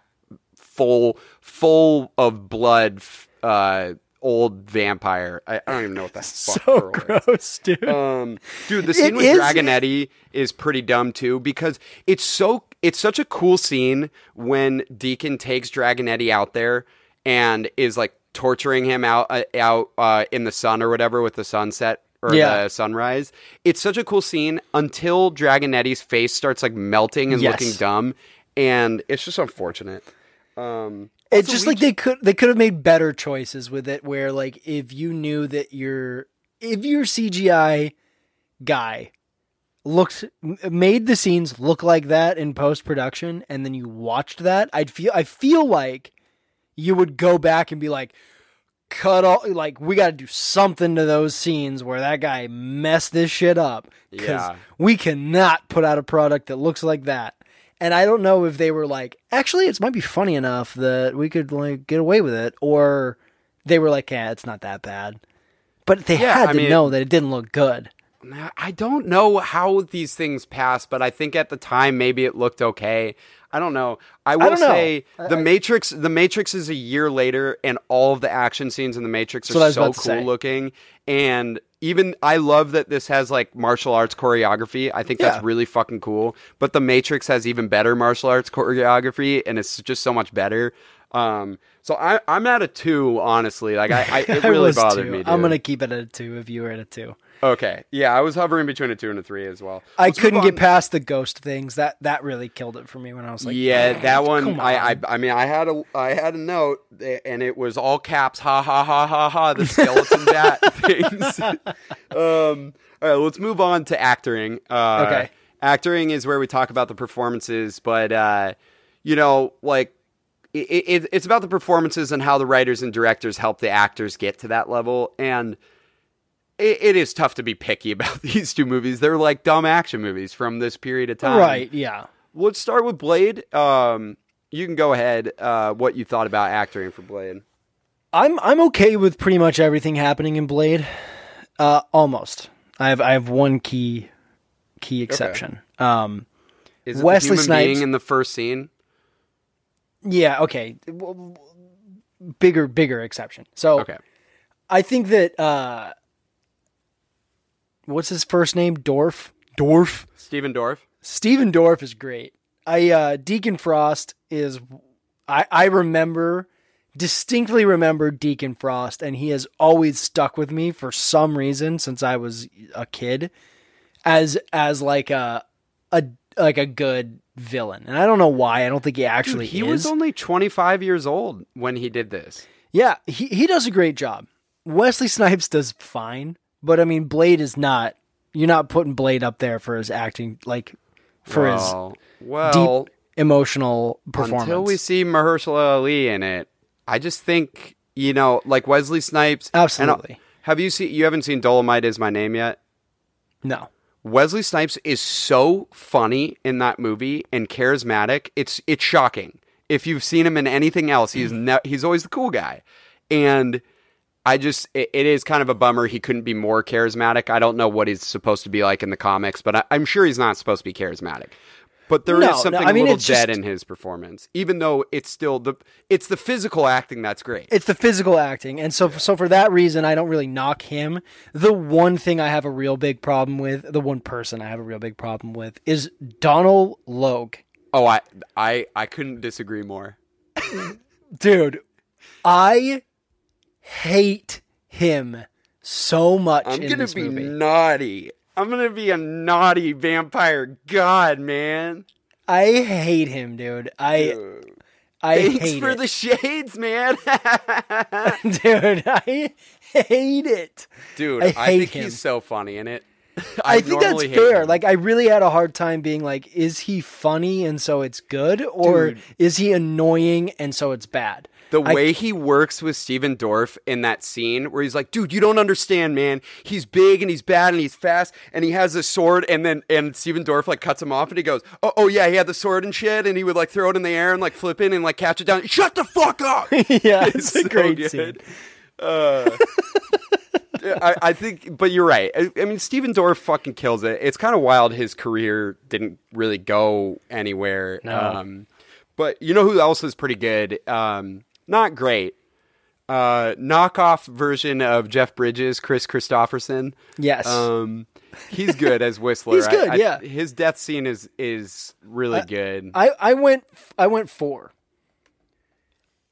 full, full of blood, uh, old vampire. I, I don't even know what the fuck so gross, dude. Um, dude, the scene It with is- Dragonetti is pretty dumb too because it's so it's such a cool scene when Deacon takes Dragonetti out there and is like torturing him out uh, out uh, in the sun or whatever with the sunset or Yeah. the sunrise. It's such a cool scene until Dragonetti's face starts like melting and Yes. looking dumb, and it's just unfortunate. Um, it's just like they could they could have made better choices with it where like if you knew that your if your CGI guy looked made the scenes look like that in post production and then you watched that I'd feel I feel like you would go back and be like cut all like we got to do something to those scenes where that guy messed this shit up cuz Yeah. we cannot put out a product that looks like that and I don't know if they were like, actually, it might be funny enough that we could like get away with it, or they were like, yeah, it's not that bad. But they Yeah, had I to mean- know that it didn't look good. I don't know how these things pass, but I think at the time maybe it looked okay. I don't know. I will know. say I- the I- Matrix. The Matrix is a year later, and all of the action scenes in the Matrix I are so cool looking. And even I love that this has like martial arts choreography. I think Yeah. that's really fucking cool. But the Matrix has even better martial arts choreography, and it's just so much better. Um, so I, I'm at a two, honestly. Like I, I it really bothered two. me. Dude. I'm gonna keep it at a two if you were at a two. Okay, yeah, I was hovering between a two and a three as well. I Let's couldn't get past the ghost things. That that really killed it for me when I was like, yeah, that one. come I, I. I mean, I had a, I had a note, and it was all caps. Ha ha ha ha ha. The skeleton bat things. um. All right, let's move on to acting. Uh, Okay. Acting is where we talk about the performances, but uh, you know, like it, it, it's about the performances and how the writers and directors help the actors get to that level, and it, it is tough to be picky about these two movies. They're like dumb action movies from this period of time, right, yeah. Let's start with Blade. Um, you can go ahead. Uh, what you thought about acting for Blade? I'm I'm okay with pretty much everything happening in Blade. Uh, almost. I have I have one key key exception. Um, Is it Wesley Snipes- being in the first scene? yeah, okay. Bigger bigger exception. So Okay. I think that uh, what's his first name? Dorff. Dorff. Stephen Dorff. Stephen Dorff is great. I uh, Deacon Frost is. I I remember distinctly remember Deacon Frost, and he has always stuck with me for some reason since I was a kid, as as like a a like a good villain, and I don't know why. I don't think he Dude, actually he is. was only 25 years old when he did this. Yeah, he he does a great job. Wesley Snipes does fine, but I mean Blade is not. You're not putting Blade up there for his acting, like for well, his well, deep emotional performance. until we see Mahershala Ali in it, I just think you know, like Wesley Snipes. Absolutely. have you seen? You haven't seen Dolemite is my name yet? no, Wesley Snipes is so funny in that movie and charismatic. It's it's shocking. If you've seen him in anything else, he's mm-hmm. ne- he's always the cool guy. And I just it, it is kind of a bummer he couldn't be more charismatic. I don't know what he's supposed to be like in the comics, but I, I'm sure he's not supposed to be charismatic. But there is No, no, something I mean, a little dead just- in his performance, even though it's still the it's the physical acting that's great. it's the physical acting, and so so for that reason, I don't really knock him. The one thing I have a real big problem with, the one person I have a real big problem with, is Donald Logue. oh, I I I couldn't disagree more. Dude, I hate him so much I'm gonna be movie. naughty. I'm gonna be a naughty vampire god, man. I hate him, dude. I I Thanks hate for it. the shades, man. dude. I hate it. Dude, I I, think him. he's so funny in it. I, think that's fair. him. Like I really had a hard time being like, is he funny and so it's good, or Dude. is he annoying and so it's bad? The I- way he works with Stephen Dorff in that scene where he's like, dude, you don't understand, man. He's big and he's bad and he's fast and he has a sword and then and Stephen Dorff like cuts him off and he goes, Oh, oh yeah, he had the sword and shit and he would like throw it in the air and like flip it and like catch it down. Shut the fuck up. yeah, it's, a so great good. scene. Uh, I, I think, but you're right. I, I mean, Stephen Dorff fucking kills it. It's kind of wild. His career didn't really go anywhere. No. Um, but you know who else is pretty good? Um, not great. Uh, knockoff version of Jeff Bridges, Kris Kristofferson. Yes. Um, he's good as Whistler. He's good, I- yeah. his death scene is is really good. I, I went I went four.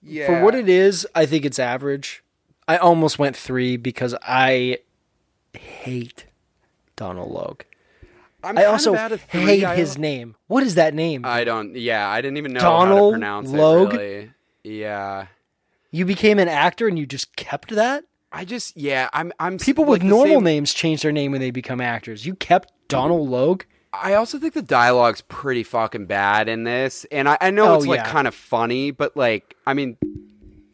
yeah. For what it is, I think it's average. I almost went three because I hate Donald Logue. I'm I also of at a three. hate his name. What is that name? I don't. Yeah, I didn't even know how Donald to pronounce Logue? it. Really. Yeah. you became an actor and you just kept that? I just yeah, I'm I'm People with the normal same- names change their name when they become actors. You kept Donald Logue? I also think the dialogue's pretty fucking bad in this, and I, I know Oh, it's like yeah. kind of funny, but like I mean,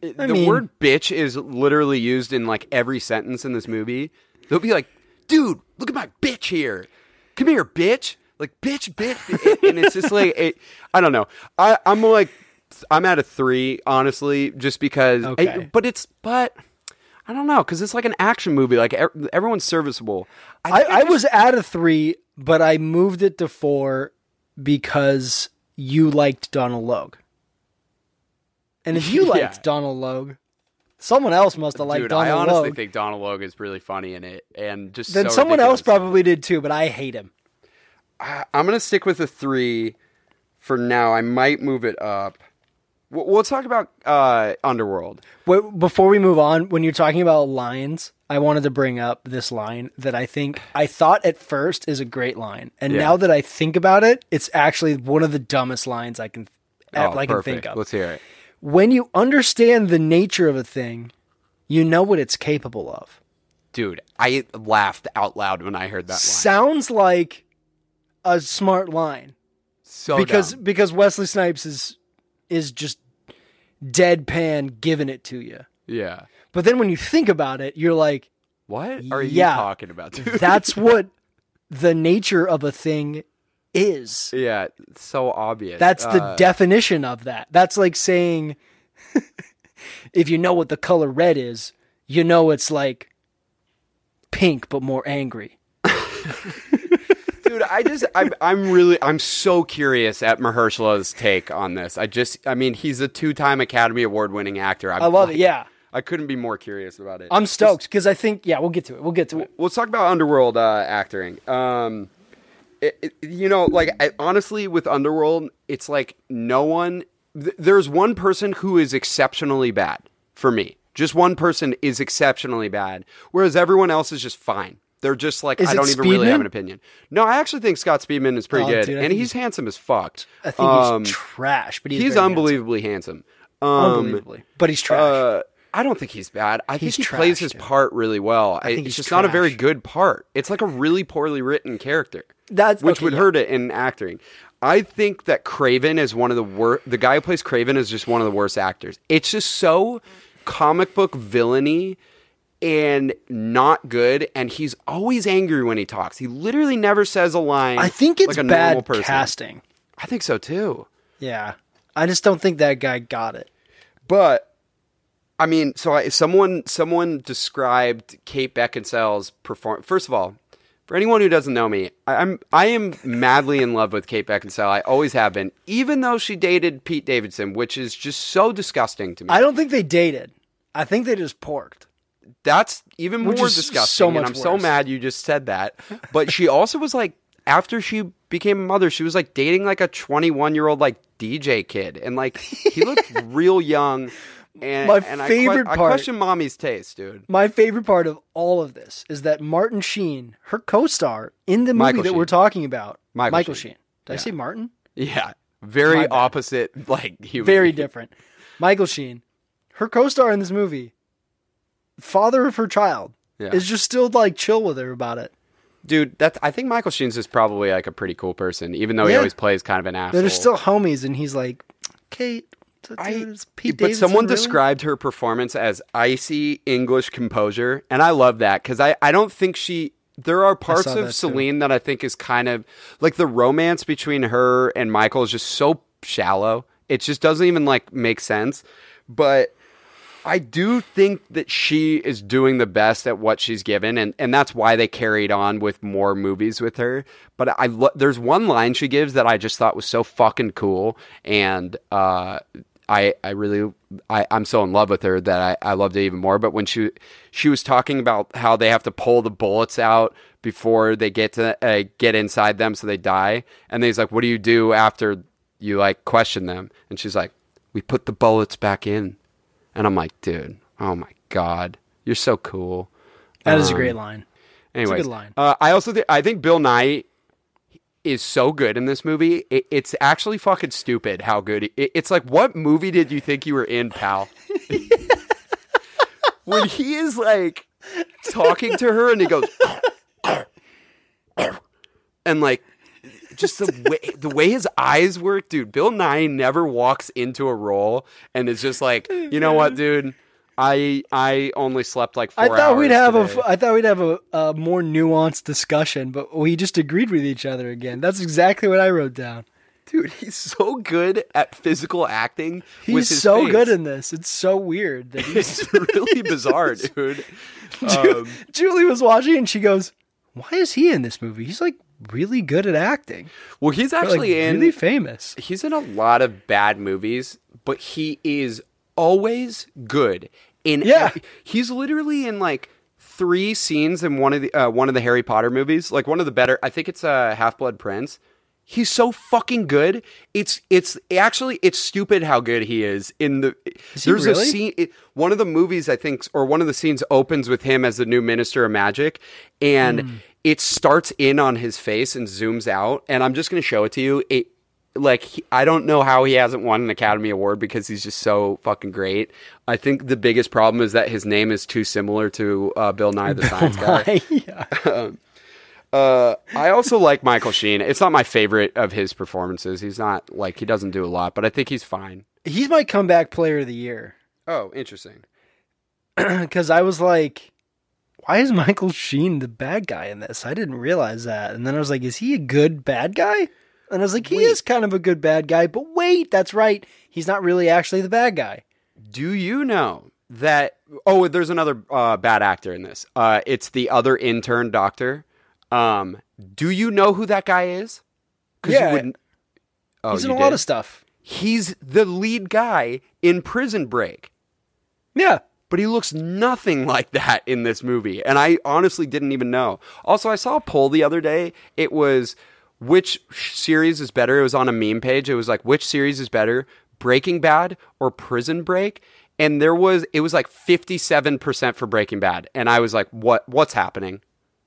I the mean- word "bitch" is literally used in like every sentence in this movie. They'll be like, "Dude, look at my bitch here. Come here, bitch." Like bitch, bitch, and it's just like it, I don't know. I I'm like I'm at a three honestly, just because. Okay. but it's but. I don't know because it's like an action movie. Like ev- everyone's serviceable. I, think I just- was at a three, but I moved it to four because you liked Donald Logue. And if you liked Yeah. Donald Logue, someone else must have liked Dude, I Donald honestly Logue. think Donald Logue is really funny in it, and just then so someone else probably did too, but I hate him. I- I'm gonna stick with a three for now. I might move it up. We'll, talk about uh, Underworld. Wait, before we move on, when you're talking about lines, I wanted to bring up this line that I think I thought at first is a great line, and Yeah. now that I think about it, it's actually one of the dumbest lines I can Oh, I can think of. Let's hear it. When you understand the nature of a thing, you know what it's capable of. Dude, I laughed out loud when I heard that line. Sounds like a smart line So because dumb. because Wesley Snipes is is just deadpan giving it to you. yeah. But then when you think about it, you're like, What are you talking about, dude? that's what the nature of a thing is. yeah, so obvious. That's the Uh, definition of that. That's like saying if you know what the color red is, you know it's like pink but more angry. dude i just I'm, I'm really i'm so curious at mahershala's take on this i just i mean he's a two-time academy award winning actor I'm I love it. Yeah. i couldn't be more curious about it I'm stoked because I think yeah, we'll get to it. We'll get to it. let's talk about underworld uh, acting um it, it- you know like I, honestly with underworld it's like no one th- there's one person who is exceptionally bad for me just one person is exceptionally bad whereas everyone else is just fine they're just like Is i it don't even really have an opinion no i actually think scott speedman is pretty Oh, good dude, I and think he's he's- handsome as fucked. I think Um, he's trash, but he's, he's very handsome. unbelievably handsome, um, unbelievably. But he's trash. uh, I don't think he's bad. I He's think he plays trash, his dude. part really well. I think it's he's just not a very trash. good part. It's like a really poorly written character, That's which okay, would yeah. hurt it in acting. I think that Kraven is one of the worst. The guy who plays Kraven is just one of the worst actors. It's just so comic book villainy and not good. And he's always angry when he talks. He literally never says a line. I think it's like a normal bad person. casting. I think so too. Yeah. I just don't think that guy got it. But I mean, so I, someone someone described Kate Beckinsale's perform. First of all, for anyone who doesn't know me, I, I'm I am madly in love with Kate Beckinsale. I always have been, even though she dated Pete Davidson, which is just so disgusting to me. I don't think they dated. I think they just porked. That's even more is disgusting. so and I'm so mad you just said that. But she also was like, after she became a mother, she was like dating like a 21 year old like DJ kid, and like he looked real young. And My and favorite I, que- I part- question mommy's taste, dude. My favorite part of all of this is that Martin Sheen, her co-star in the movie Michael that Sheen. we're talking about, Michael Sheen. Sheen. Did I say Martin? Yeah, very opposite, like human. Very different. Michael Sheen, her co-star in this movie, father of her child, Yeah. is just still like chill with her about it. dude. That's I think Michael Sheen's is probably like a pretty cool person, even though he always plays kind of an asshole. They're still homies, and he's like, Kate, I, Dude, it's Pete but Davidson, someone really? described her performance as icy English composure, and I love that because I, I don't think she. There are parts of that too. Selene that I think is kind of like the romance between her and Michael is just so shallow. It just doesn't even like make sense. But I do think that she is doing the best at what she's given, and, and that's why they carried on with more movies with her. But I lo- there's one line she gives that I just thought was so fucking cool, and uh, I I really I'm so in love with her that I, I loved it even more. But when she she was talking about how they have to pull the bullets out before they get to uh, get inside them so they die, and he's like, "What do you do after you like question them?" And she's like, "We put the bullets back in." And I'm like, dude, oh my god, you're so cool. That is a Um, great line. Anyways, good line. Uh, I also think I think Bill Nighy is so good in this movie. It, it's actually fucking stupid how good. It, it's like, what movie did you think you were in, pal? when he is like talking to her and he goes, and like just the way the way his eyes work, dude. Bill Nighy never walks into a role and is just like, you know what, dude. I I only slept like four I thought we'd have a. today." f- I thought we'd have a, a more nuanced discussion, but we just agreed with each other again. That's exactly what I wrote down. Dude, he's so good at physical acting. with He's so face. good in this. It's so weird that he's. It's really bizarre, dude. Um, Julie was watching and she goes, "Why is he in this movie? He's like really good at acting. well, he's actually like, in. really famous." he's in a lot of bad movies, but he is always good. In Yeah. every- he's literally in like three scenes in one of the uh, one of the Harry Potter movies. Like one of the better. I think it's uh, Half Blood Prince. He's so fucking good. It's it's actually it's stupid how good he is in the. Is he there's really? a scene. It, one of the movies I think, or one of the scenes opens with him as the new minister of magic, and Hmm. it starts in on his face and zooms out. And I'm just gonna show it to you. It like he, I don't know how he hasn't won an Academy Award because he's just so fucking great. I think the biggest problem is that his name is too similar to uh, Bill Nye the Science Guy. yeah. Uh, I also like Michael Sheen. It's not my favorite of his performances. He's not like he doesn't do a lot, but I think he's fine. He's my comeback player of the year Oh, interesting. because I was like, "Why is Michael Sheen the bad guy in this?" I didn't realize that, and then I was like, "Is he a good bad guy?" And I was like, "He is kind of a good bad guy," but wait, that's right. He's not really actually the bad guy. Do you know that? Oh, there's another uh, bad actor in this. Uh, it's the other intern doctor. Um, do you know who that guy is? Yeah. you wouldn't. Oh, He's in a lot of stuff. He's the lead guy in Prison Break. Yeah. but he looks nothing like that in this movie. And I honestly didn't even know. Also, I saw a poll the other day. It was which series is better? It was on a meme page. It was like which series is better, Breaking Bad or Prison Break? And there was it was like 57% for Breaking Bad. And I was like, "What what's happening?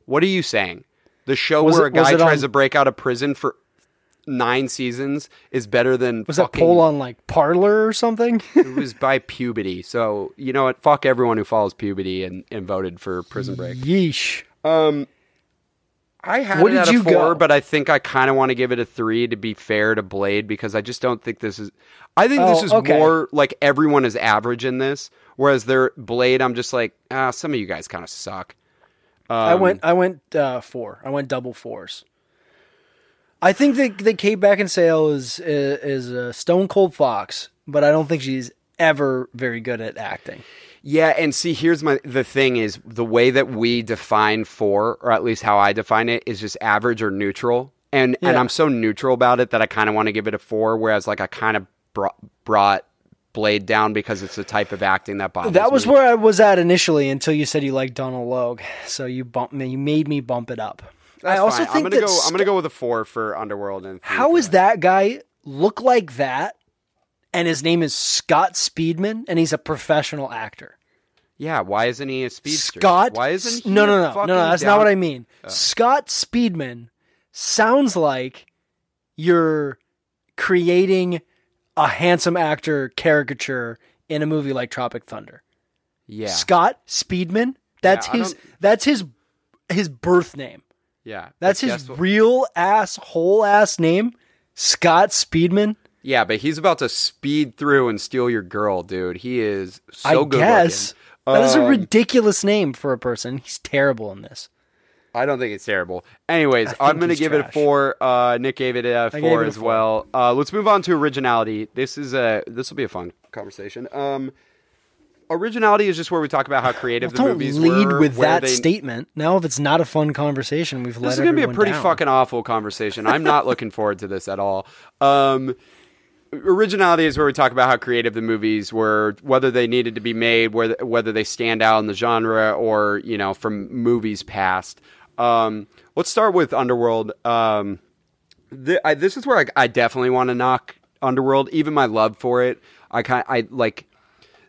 What are you saying?" The show Was where it- a guy tries on- to break out of prison for 9 seasons is better than Was that fucking- poll on like Parler or something? it was by Pubity. So you know what? Fuck everyone who follows Pubity and, and voted for Prison Break. Yeesh. I had What it did at a you four, go? but I think I kind of want to give it a three to be fair to Blade because I just don't think this is. I think this Oh, is okay. more like everyone is average in this, whereas their Blade, I'm just like, ah, some of you guys kind of suck. I Um, went. I went uh, four. I went double fours. I think that that Kate Beckinsale is is is a stone cold fox, but I don't think she's ever very good at acting. Yeah, and see, here's my the thing is the way that we define four, or at least how I define it, is just average or neutral. And and I'm so neutral about it that I kind of want to give it a four, whereas like I kind of brought, brought Blade down because it's the type of acting that bothers me. That was me. where I was at initially until you said you liked Donald Logue, so you bumped me. You made me bump it up. That's I also fine. think I'm gonna that go. I'm gonna go with a four for Underworld. And How for that guy look like that? And his name is Scott Speedman, and he's a professional actor. Yeah, why isn't he a speedster? Scott. Why isn't he no, no, no, no, no? That's down- not what I mean. Oh. Scott Speedman sounds like you're creating a handsome actor caricature in a movie like Tropic Thunder. Yeah, Scott Speedman. That's Yeah, his. That's his. His birth name. yeah. That's his what- real ass whole ass name. Scott Speedman. Yeah, but he's about to speed through and steal your girl, dude. He is so I good guess looking. that is a Um, ridiculous name for a person. He's terrible in this. I don't think it's terrible. Anyways, I'm going to give it a four. Uh, Nick gave it a four it a as four. well. Uh, let's move on to originality. This is a this will be a fun conversation. Um, originality is just where we talk about how creative the Don't movies lead were. with that they- statement. Now, if it's not a fun conversation, we've let This is going to be a pretty down. fucking awful conversation. I'm not looking forward to this at all. Um, originality is where we talk about how creative the movies were, whether they needed to be made, whether whether they stand out in the genre or you know from movies past. Um, let's start with Underworld. Um, th- I, this is where I, I definitely want to knock Underworld. Even my love for it, I kind I like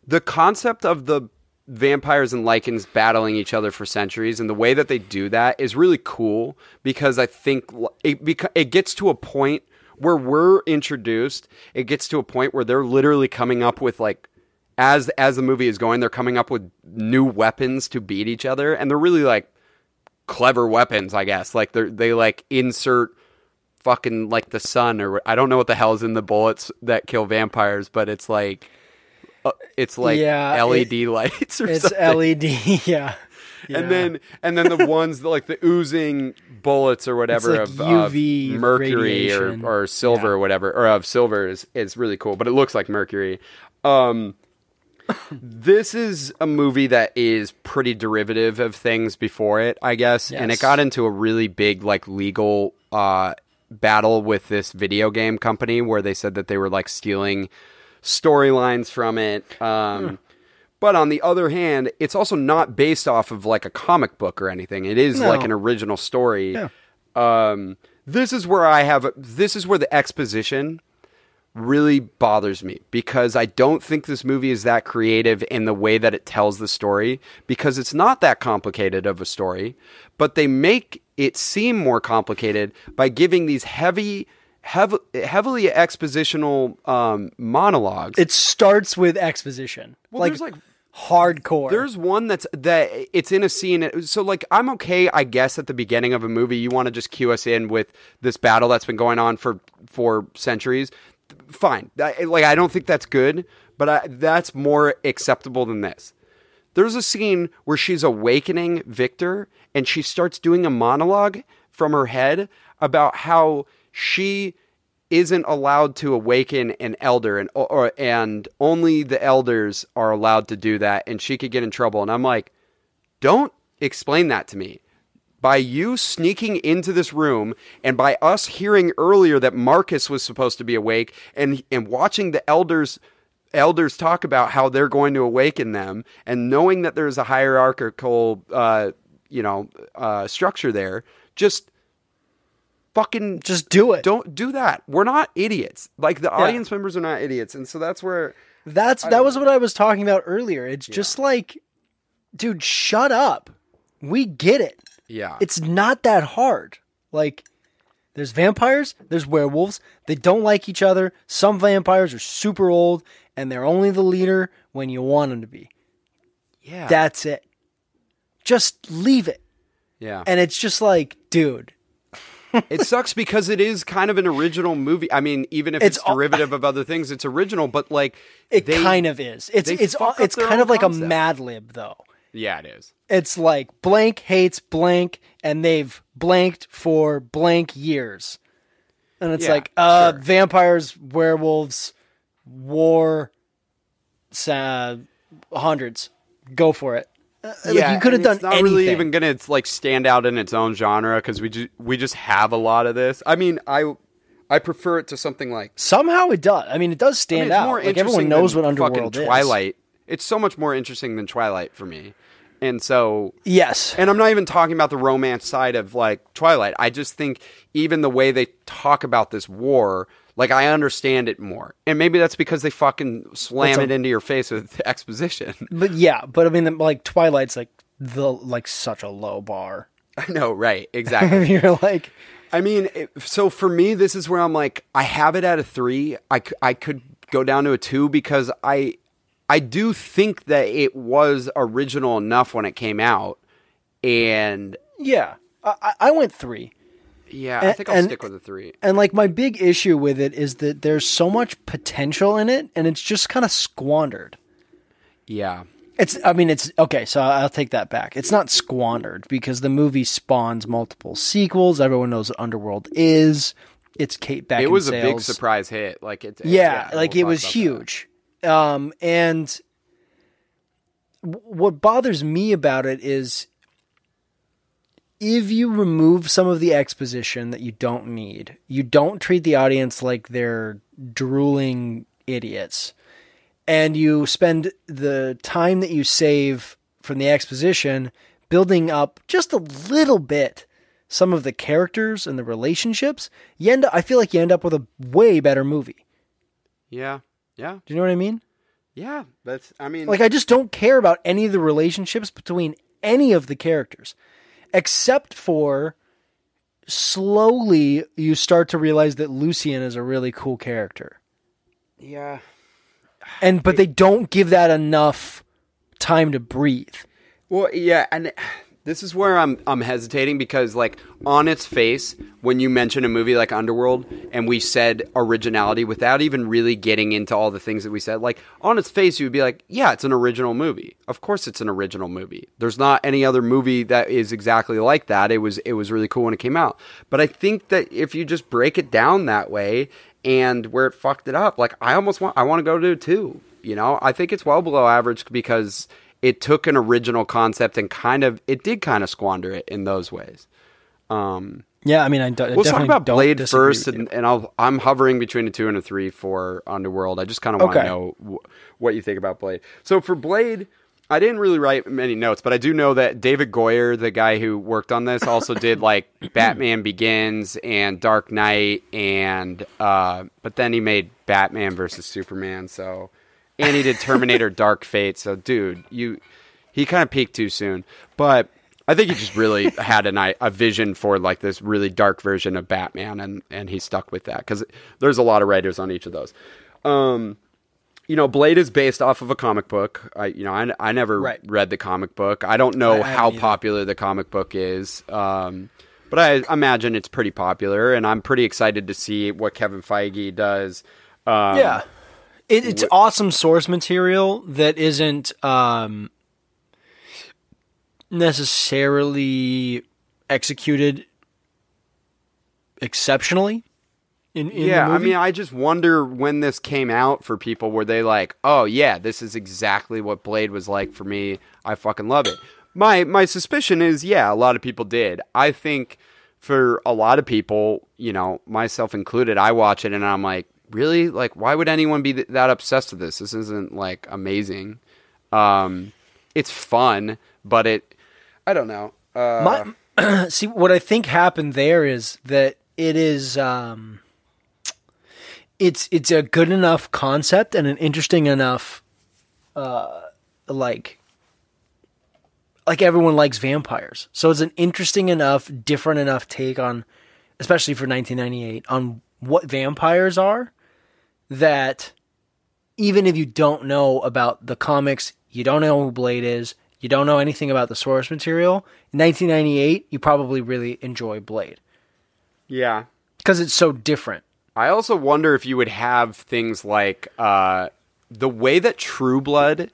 the concept of the vampires and Lycans battling each other for centuries and the way that they do that is really cool because I think it it gets to a point where we're introduced it gets to a point where they're literally coming up with like as as the movie is going they're coming up with new weapons to beat each other and they're really like clever weapons I guess like they they like insert fucking like the sun or I don't know what the hell's in the bullets that kill vampires but it's like uh, it's like Yeah, LED it- lights or It's something. LED. Yeah. Yeah. And then and then the ones that, like the oozing bullets or whatever like of, of UV mercury or, or silver Yeah. or whatever or of silver is, is really cool, but it looks like mercury. Um, this is a movie that is pretty derivative of things before it, I guess, and it got into a really big like legal uh, battle with this video game company where they said that they were like stealing storylines from it. Um, But on the other hand, it's also not based off of like a comic book or anything. It is No. like an original story. Yeah. Um, this is where I have this is where the exposition really bothers me because I don't think this movie is that creative in the way that it tells the story because it's not that complicated of a story, but they make it seem more complicated by giving these heavy, heavy heavily expositional um, monologues. it starts with exposition. Well, like, there's, like- hardcore. There's one that's that it's in a scene. So like I'm okay, I guess at the beginning of a movie, you want to just cue us in with this battle that's been going on for for centuries. Fine, I- like I don't think that's good, but I, that's more acceptable than this. There's a scene where she's awakening Victor, and she starts doing a monologue from her head about how she isn't allowed to awaken an elder and or and only the elders are allowed to do that and she could get in trouble. And I'm like don't explain that to me by you sneaking into this room and by us hearing earlier that Marcus was supposed to be awake and and watching the elders elders talk about how they're going to awaken them and knowing that there's a hierarchical uh you know uh structure there just fucking just do it. don't do that. We're not idiots. Like the audience members are not idiots, and so that's where That's that was what I was talking about earlier. It's just like, dude, shut up. We get it. Yeah, It's not that hard. Like, there's vampires, there's werewolves. They don't like each other. Some vampires are super old, and they're only the leader when you want them to be. yeah, That's it. Just leave it. yeah. And it's just like, dude, it sucks because it is kind of an original movie. I mean, even if it's, It's derivative of other things, it's original. But like, it they- kind of is. It's it's it's kind of like concept. a Mad Lib though. yeah, it is. It's like blank hates blank, and they've blanked for blank years. And it's Yeah, like, uh, sure. vampires, werewolves, war, uh, hundreds. Go for it. Uh, like, yeah, you could have done it's not anything. really even gonna like stand out in its own genre because we just we just have a lot of this. I mean, I I prefer it to something like Somehow it does. I mean, it does I mean, stand it's out. more Like everyone knows than what Underworld fucking is. Twilight. It's so much more interesting than Twilight for me, and so Yes. And I'm not even talking about the romance side of like Twilight. I just think even the way they talk about this war, like I understand it more. And maybe that's because they fucking slam a- it into your face with exposition. but yeah, but I mean, like Twilight's like the like such a low bar. I know, right? Exactly. You're like, I mean, it, so for me, this is where I'm like, I have it at a three. I I could go down to a two because I, I do think that it was original enough when it came out. And yeah. I, I- went three. Yeah, I think I'll and- stick with a three. And like my big issue with it is that there's so much potential in it and it's just kind of squandered. Yeah. It's I mean it's okay, so I'll take that back. It's not squandered because the movie spawns multiple sequels. Everyone knows what Underworld is. It's Kate Beckinsale. It was a big surprise hit. Like it. Yeah, like we'll it was huge. that. Um, and what bothers me about it is if you remove some of the exposition that you don't need, you don't treat the audience like they're drooling idiots, and you spend the time that you save from the exposition building up just a little bit some of the characters and the relationships, you end I feel like you end up with a way better movie. Yeah. Yeah. Do you know what I mean? Yeah. That's. I mean. Like I just don't care about any of the relationships between any of the characters except for slowly you start to realize that Lucian is a really cool character. yeah. And but they don't give that enough time to breathe. Well, yeah, and this is where I'm I'm hesitating because like on its face, when you mention a movie like Underworld and we said originality without even really getting into all the things that we said, like on its face you would be like, yeah, it's an original movie. Of course it's an original movie. There's not any other movie that is exactly like that. It was it was really cool when it came out. But I think that if you just break it down that way and where it fucked it up, like I almost want I want to go to two. You know, I think it's well below average because it took an original concept and kind of it did kind of squander it in those ways. Um, Yeah, I mean I, do, let's talk about Blade first, and, and I'll I'm hovering between a two and a three for Underworld. I just kind of want to Okay. know wh- what you think about Blade. So for Blade, I didn't really write many notes, but I do know that David Goyer, the guy who worked on this, also did like Batman Begins and Dark Knight, and uh, but then he made Batman versus Superman. So and he did Terminator Dark Fate. So dude, you he kind of peaked too soon, but. I think he just really had an, a vision for like this really dark version of Batman, and, and he stuck with that because there's a lot of writers on each of those. Um, you know, Blade is based off of a comic book. I, you know, I, I never Right. read the comic book. I don't know I how either. popular the comic book is, um, but I imagine it's pretty popular, and I'm pretty excited to see what Kevin Feige does. Um, Yeah. It, it's awesome source material that isn't um, necessarily executed exceptionally. In, in yeah, I mean, I just wonder when this came out for people. Were they like, "Oh yeah, this is exactly what Blade was like for me. I fucking love it." My my suspicion is, yeah, a lot of people did. I think for a lot of people, you know, myself included, I watch it and I'm like, really, like, why would anyone be th- that obsessed with this? This isn't like amazing. Um, it's fun, but it, I don't know. Uh, My, see what I think happened there is that it is um it's it's a good enough concept and an interesting enough uh like like everyone likes vampires. So it's an interesting enough, different enough take on especially for 1998 on what vampires are that even if you don't know about the comics, you don't know who Blade is, you don't know anything about the source material, in 1998, you probably really enjoy Blade yeah. because it's so different. I also wonder if you would have things like uh, the way that True Blood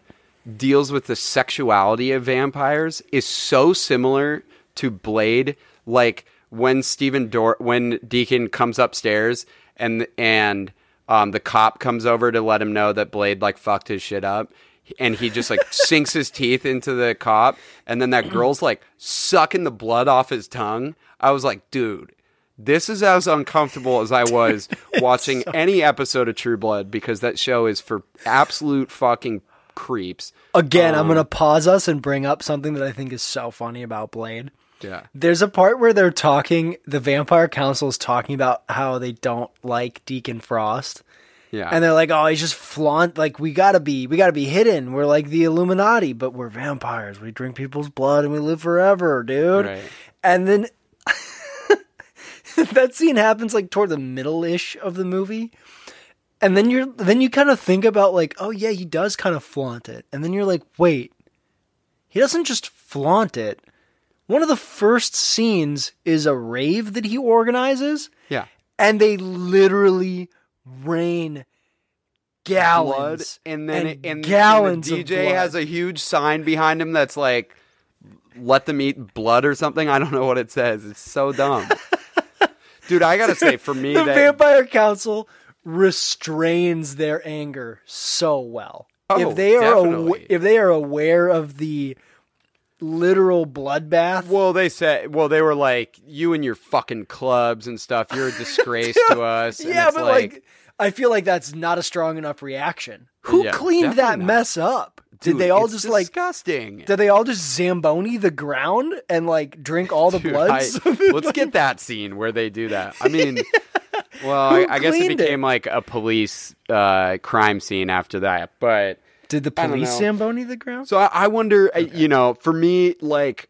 deals with the sexuality of vampires is so similar to Blade. Like when Stephen Dor- when Deacon comes upstairs and and um, the cop comes over to let him know that Blade like fucked his shit up. And he just like sinks his teeth into the cop, and then that girl's like sucking the blood off his tongue. I was like, dude, this is as uncomfortable as I was watching any episode of True Blood because that show is for absolute fucking creeps. Again, I'm Um, going to pause us and bring up something that I think is so funny about Blade. Yeah. There's a part where they're talking, the Vampire Council is talking about how they don't like Deacon Frost. Yeah. And they're like, "Oh, he's just flaunt. Like we gotta be, we gotta be hidden. We're like the Illuminati, but we're vampires. We drink people's blood and we live forever, dude." Right. And then that scene happens like toward the middle ish of the movie, and then you're then you kind of think about like, "Oh yeah, he does kind of flaunt it," and then you're like, "Wait, he doesn't just flaunt it. One of the first scenes is a rave that he organizes, Yeah. and they literally rain gallons blood, and then and and, gallons and the DJ has a huge sign behind him that's like "Let them eat blood" or something. I don't know what it says. It's so dumb, dude. I gotta say, for me, the that vampire council restrains their anger so well. Oh, if they are definitely. if they are aware of the literal bloodbath, well, they said, well, they were like, "You and your fucking clubs and stuff. You're a disgrace to us." And yeah, but like, I feel like that's not a strong enough reaction. Who Yeah, cleaned that not. mess up? Did dude, they all just like disgusting? did they all just zamboni the ground and like drink all the Dude, blood? I- so that, let's like- get that scene where they do that. I mean, well, I, I guess it became it? like a police uh, crime scene after that, but. Did the police zamboni the ground? So I, I wonder, uh you know, for me, like,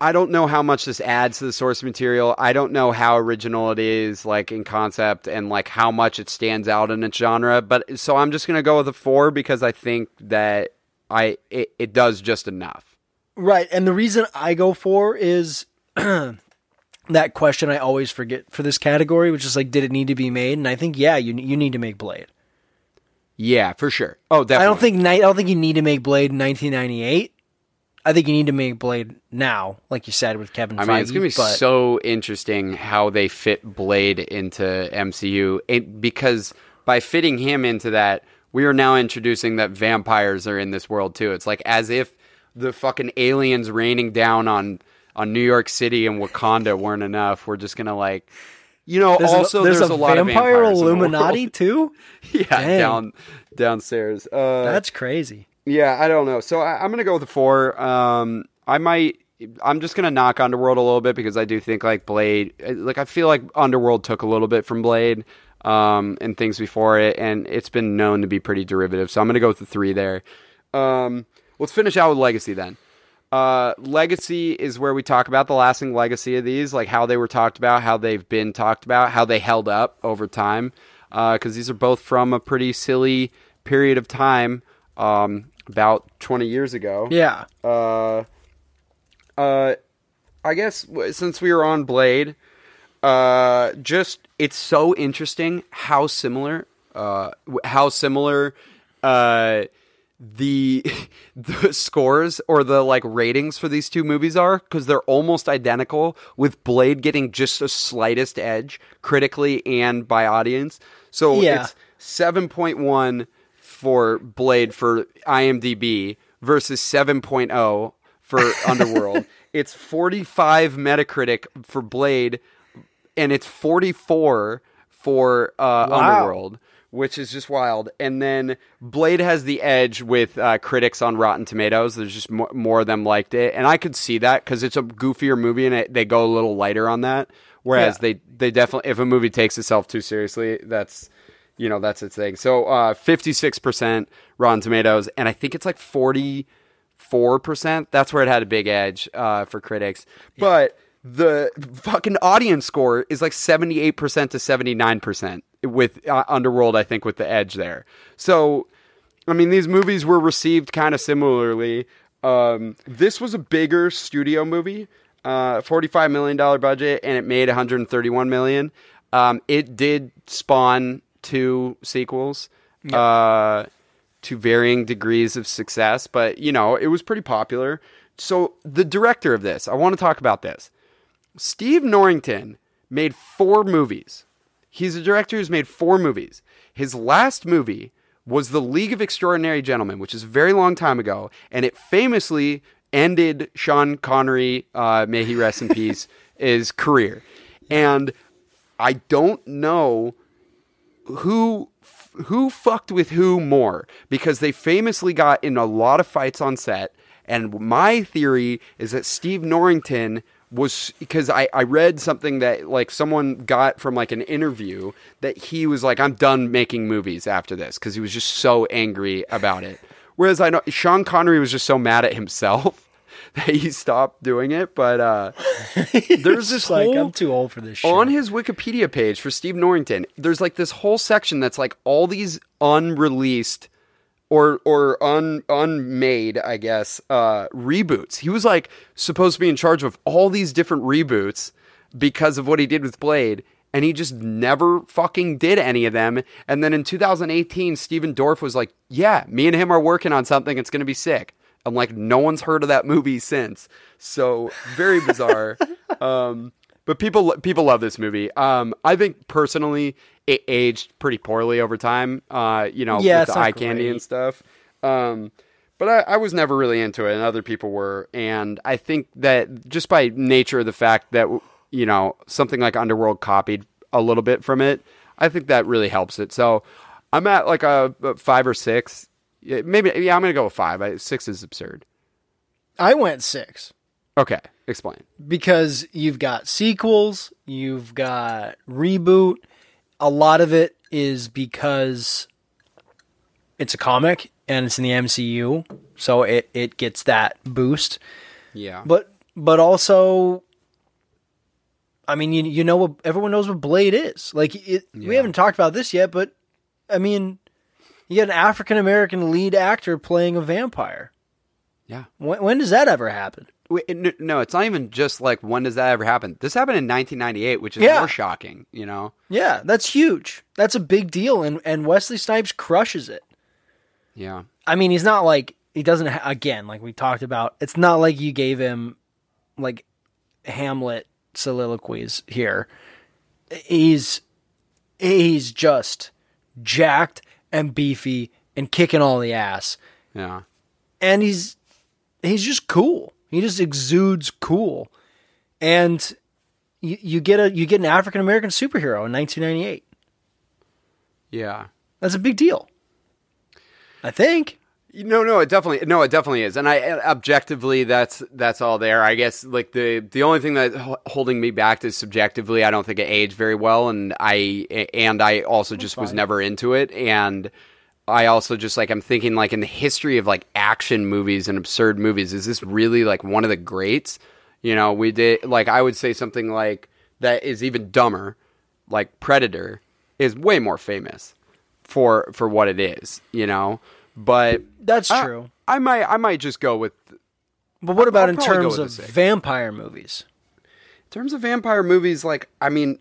I don't know how much this adds to the source material. I don't know how original it is, like in concept, and like how much it stands out in its genre. But so I'm just gonna go with a four because I think that I it, it does just enough. Right, and the reason I go for is that question I always forget for this category, which is like, did it need to be made? And I think, yeah, you you need to make Blade. Yeah, for sure. Oh, definitely. I don't think ni- I don't think you need to make Blade in 1998. I think you need to make Blade now, like you said with Kevin. I mean, it's gonna be but- so interesting how they fit Blade into MCU, it, because by fitting him into that, we are now introducing that vampires are in this world too. It's like as if the fucking aliens raining down on on New York City and Wakanda weren't enough. We're just gonna like, you know, There's, also a, there's, there's, a, lot of vampire vampires in the Illuminati too. yeah, Dang. down downstairs. Uh, That's crazy. yeah, I don't know. So I, I'm gonna go with the four. Um, I might. I'm just gonna knock Underworld a little bit because I do think like Blade. Like I feel like Underworld took a little bit from Blade, um, and things before it, and it's been known to be pretty derivative. So I'm gonna go with the three there. Um, let's finish out with Legacy then. Uh, legacy is where we talk about the lasting legacy of these, like how they were talked about, how they've been talked about, how they held up over time. Because these are both from a pretty silly period of time, um, about 20 years ago. Yeah. Uh, uh, I guess since we were on Blade, uh, just it's so interesting how similar, uh, how similar, uh, the the scores or the like ratings for these two movies are because they're almost identical with Blade getting just the slightest edge critically and by audience. So Yeah. it's 7.1 for Blade for IMDb versus 7.0 for Underworld. it's 45 Metacritic for Blade and it's 44 for uh, Wow. Underworld, which is just wild. And then Blade has the edge with uh, critics on Rotten Tomatoes. There's just mo- more of them liked it, and I could see that because it's a goofier movie and it, they go a little lighter on that. Whereas Yeah. they they definitely, if a movie takes itself too seriously, that's you know that's its thing. So fifty six percent Rotten Tomatoes, and I think it's like forty four percent. That's where it had a big edge uh, for critics, but. The fucking audience score is like 78% to 79% with uh, Underworld, I think, with the edge there. So, I mean, these movies were received kind of similarly. Um, this was a bigger studio movie, uh, $45 million budget, and it made 131 million. Um, it did spawn two sequels. Uh, to varying degrees of success, but you know, it was pretty popular. So, the director of this, I want to talk about this. Steve Norrington made four movies. He's a director who's made four movies. His last movie was The League of Extraordinary Gentlemen, which is a very long time ago, and it famously ended Sean Connery, uh, may he rest in peace, his career. And I don't know who who fucked with who more because they famously got in a lot of fights on set and my theory is that Steve Norrington was because I, I read something that like someone got from like an interview that he was like I'm done making movies after this because he was just so angry about it whereas I know Sean Connery was just so mad at himself that he stopped doing it but uh there's this like whole I'm too old for this shit. on his Wikipedia page for Steve Norrington, there's like this whole section that's like all these unreleased or or un unmade, I guess, uh, reboots. He was like supposed to be in charge of all these different reboots because of what he did with Blade, and he just never fucking did any of them. And then in 2018, Stephen Dorff was like, "Yeah, me and him are working on something. It's gonna be sick." I'm like, no one's heard of that movie since. So very bizarre. um, but people people love this movie. Um, I think personally, it aged pretty poorly over time. Uh, you know, Yeah, with the eye candy great. and stuff. Um, but I, I was never really into it, and other people were. And I think that just by nature of the fact that you know something like Underworld copied a little bit from it, I think that really helps it. So I'm at like a, a five or six. Maybe yeah, I'm gonna go with five. I, six is absurd. I went six Okay, explain. because you've got sequels, you've got reboot. A lot of it is because it's a comic and it's in the MCU, so it it gets that boost. Yeah, But but also, I mean, you you know what everyone knows what Blade is. Like it, we haven't talked about this yet, but I mean, you got an African American lead actor playing a vampire. yeah. When, when does that ever happen? No, it's not even just like when does that ever happen? This happened in 1998, which is Yeah. more shocking. You know? Yeah, that's huge. That's a big deal, and and Wesley Snipes crushes it. Yeah, I mean, he's not like he doesn't. Ha- again, like we talked about, it's not like you gave him like Hamlet soliloquies here. He's he's just jacked and beefy and kicking all the ass, yeah. and he's he's just cool. He just exudes cool, and you, you get a you get an African American superhero in 1998. Yeah. That's a big deal. I think. No, no, it definitely, no, it definitely is, and I objectively, that's that's all there. I guess like the the only thing that holding me back is subjectively, I don't think it aged very well, and I and I also just was never into it, and I also just like I'm thinking like in the history of like action movies and absurd movies, is this really like one of the greats? You know, we did like I would say something like that is even dumber, like Predator is way more famous for for what it is, you know. But That's I- true. I might I might just go with But what about I'll in terms of vampire movies? in terms of vampire movies. Like I mean,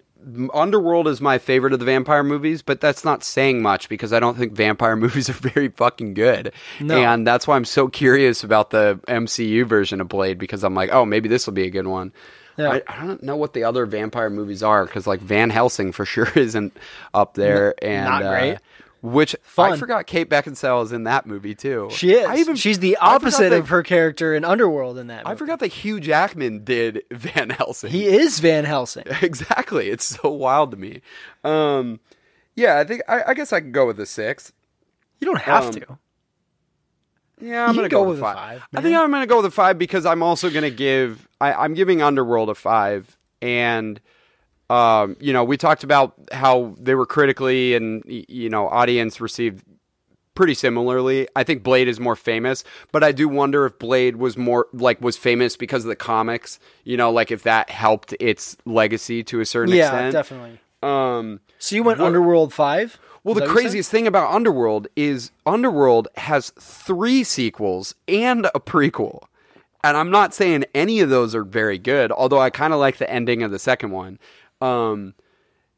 Underworld is my favorite of the vampire movies, but that's not saying much because I don't think vampire movies are very fucking good. No. And that's why I'm so curious about the MCU version of Blade because I'm like, oh, maybe this will be a good one. Yeah. I, I don't know what the other vampire movies are because like Van Helsing for sure isn't up there, and not uh, which I forgot Kate Beckinsale is in that movie too. She is. I even, She's the opposite that- of her character in Underworld in that. I forgot that Hugh Jackman did Van Helsing. He is Van Helsing. exactly. It's so wild to me. Um, yeah, I think I, I guess I could go with a six. You don't have Um, to. Yeah, I'm You gonna go, go with with a five. five, I think. I'm gonna go with a five because I'm also gonna give. I, I'm giving Underworld a five, and um, you know, we talked about how they were critically and you know, audience received pretty similarly. I think Blade is more famous, but I do wonder if Blade was more like was famous because of the comics. You know, like if that helped its legacy to a certain Yeah, extent. Yeah, definitely. Um, So you went Underworld five. well, the that what you said? craziest thing about Underworld is Underworld has three sequels and a prequel. And I'm not saying any of those are very good, although I kind of like the ending of the second one. Um,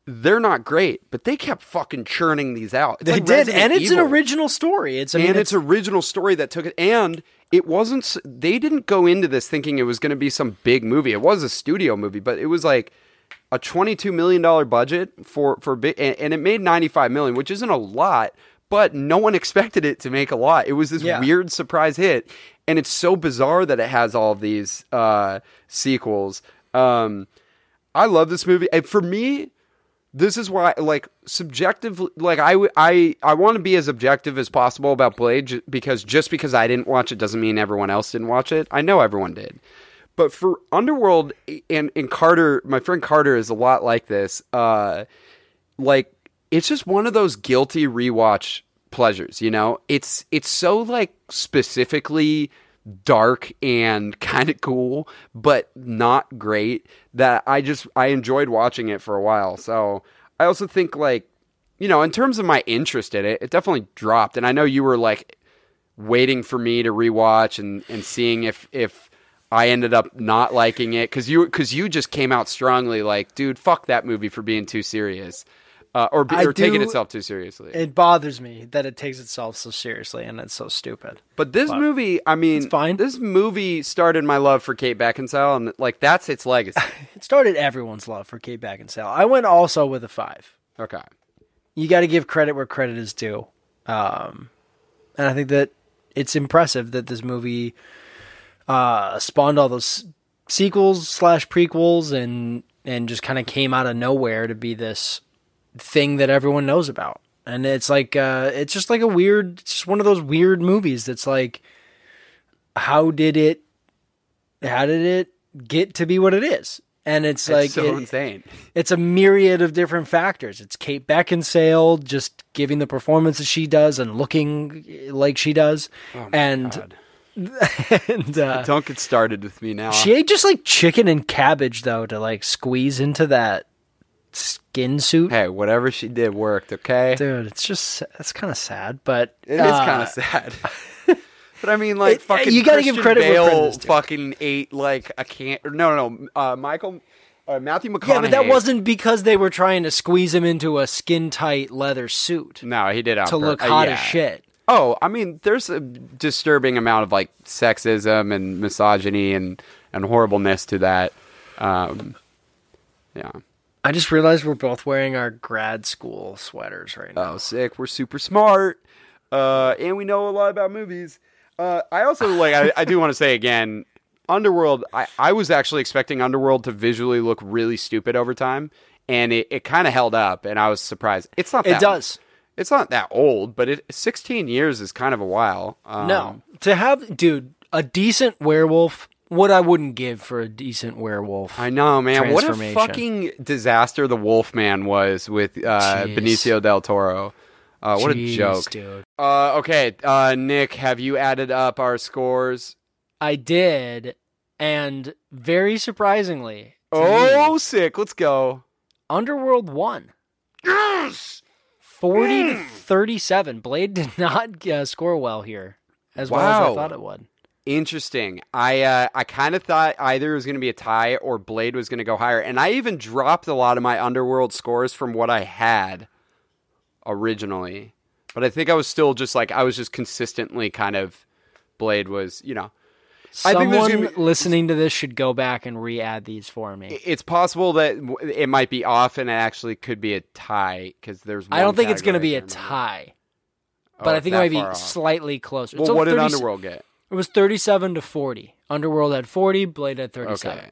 they're not great, but they kept fucking churning these out. It's They like did, Resident and it's Evil. an original story. It's I mean, and it's, original story that took it and it wasn't they didn't go into this thinking it was going to be some big movie it was a studio movie but it was like a 22 million dollar budget for for big and, and it made 95 million which isn't a lot but no one expected it to make a lot it was this Yeah. weird surprise hit and it's so bizarre that it has all these uh sequels um i love this movie. And for me this is why like subjective like I I I want to be as objective as possible about blade because just because i didn't watch it doesn't mean everyone else didn't watch it. I know everyone did. But for underworld and and carter my friend carter is a lot like this uh like it's just one of those guilty rewatch pleasures you know? It's it's so like specifically dark and kind of cool but not great that i just i enjoyed watching it for a while. So i also think like you know, in terms of my interest in it, it definitely dropped. And I know you were like waiting for me to rewatch and and seeing if if I ended up not liking it. Because you because you just came out strongly like, dude, fuck that movie for being too serious, uh, or be, or taking itself too seriously. It bothers me that it takes itself so seriously and it's so stupid. But this But movie, I mean, fine. This movie started my love for Kate Beckinsale, and like that's its legacy. It started everyone's love for Kate Beckinsale. I went also with a five. okay, You got to give credit where credit is due, um, and I think that it's impressive that this movie uh, spawned all those sequels slash prequels and and just kind of came out of nowhere to be this thing that everyone knows about. And it's like uh, it's just like a weird, it's just one of those weird movies that's like, how did it, how did it get to be what it is? And it's, it's like so it- insane. it's a myriad of different factors. It's Kate Beckinsale just giving the performance that she does and looking like she does, and God. and uh, Don't get started with me now. she ate just like chicken and cabbage though to like squeeze into that skin suit. hey, whatever she did worked. Okay, Dude, it's just it's kind of sad, but It is uh, kind of sad. but I mean, like, It- fucking you gotta give Christian credit where Bale credit is due. fucking ate like a can't. No, no, no. Uh, Michael, uh, Matthew McConaughey. Yeah, but that wasn't because they were trying to squeeze him into a skin tight leather suit No, he did on to look uh, hot yeah. as shit. Oh, I mean, there's a disturbing amount of like sexism and misogyny and and horribleness to that. Um, yeah. I just realized we're both wearing our grad school sweaters right now. Oh, sick. We're super smart, uh, and we know a lot about movies. Uh, I also like. I, I do want to say again, Underworld. I, I was actually expecting Underworld to visually look really stupid over time, and it, it kind of held up, and I was surprised. It's not. It that, does. It's not that old, but it 16 years is kind of a while. Um, No, to have dude a decent werewolf. What I wouldn't give for a decent werewolf. I know, man. What a fucking disaster the Wolfman was with uh, Jeez. Benicio del Toro. Uh, what a joke. dude. Uh, okay, uh, Nick, have you added up our scores? I did, and very surprisingly, Oh, me, sick. Let's go. Underworld won. Yes. Forty Hmm. to thirty-seven. Blade did not uh, score well here, as well as I thought it would. Interesting. I uh, I kind of thought either it was going to be a tie or Blade was going to go higher, and I even dropped a lot of my Underworld scores from what I had originally. But I think I was still just like I was just consistently kind of Blade was, you know. I think there's Someone be- listening to this should go back and re-add these for me. It's possible that it might be off, and it actually could be a tie because there's. I don't think it's going to be a tie, Oh, but I think it might be off. slightly closer. Well, what did 30 Underworld get? It was thirty-seven to forty. Underworld had forty. Blade had thirty-seven. Okay.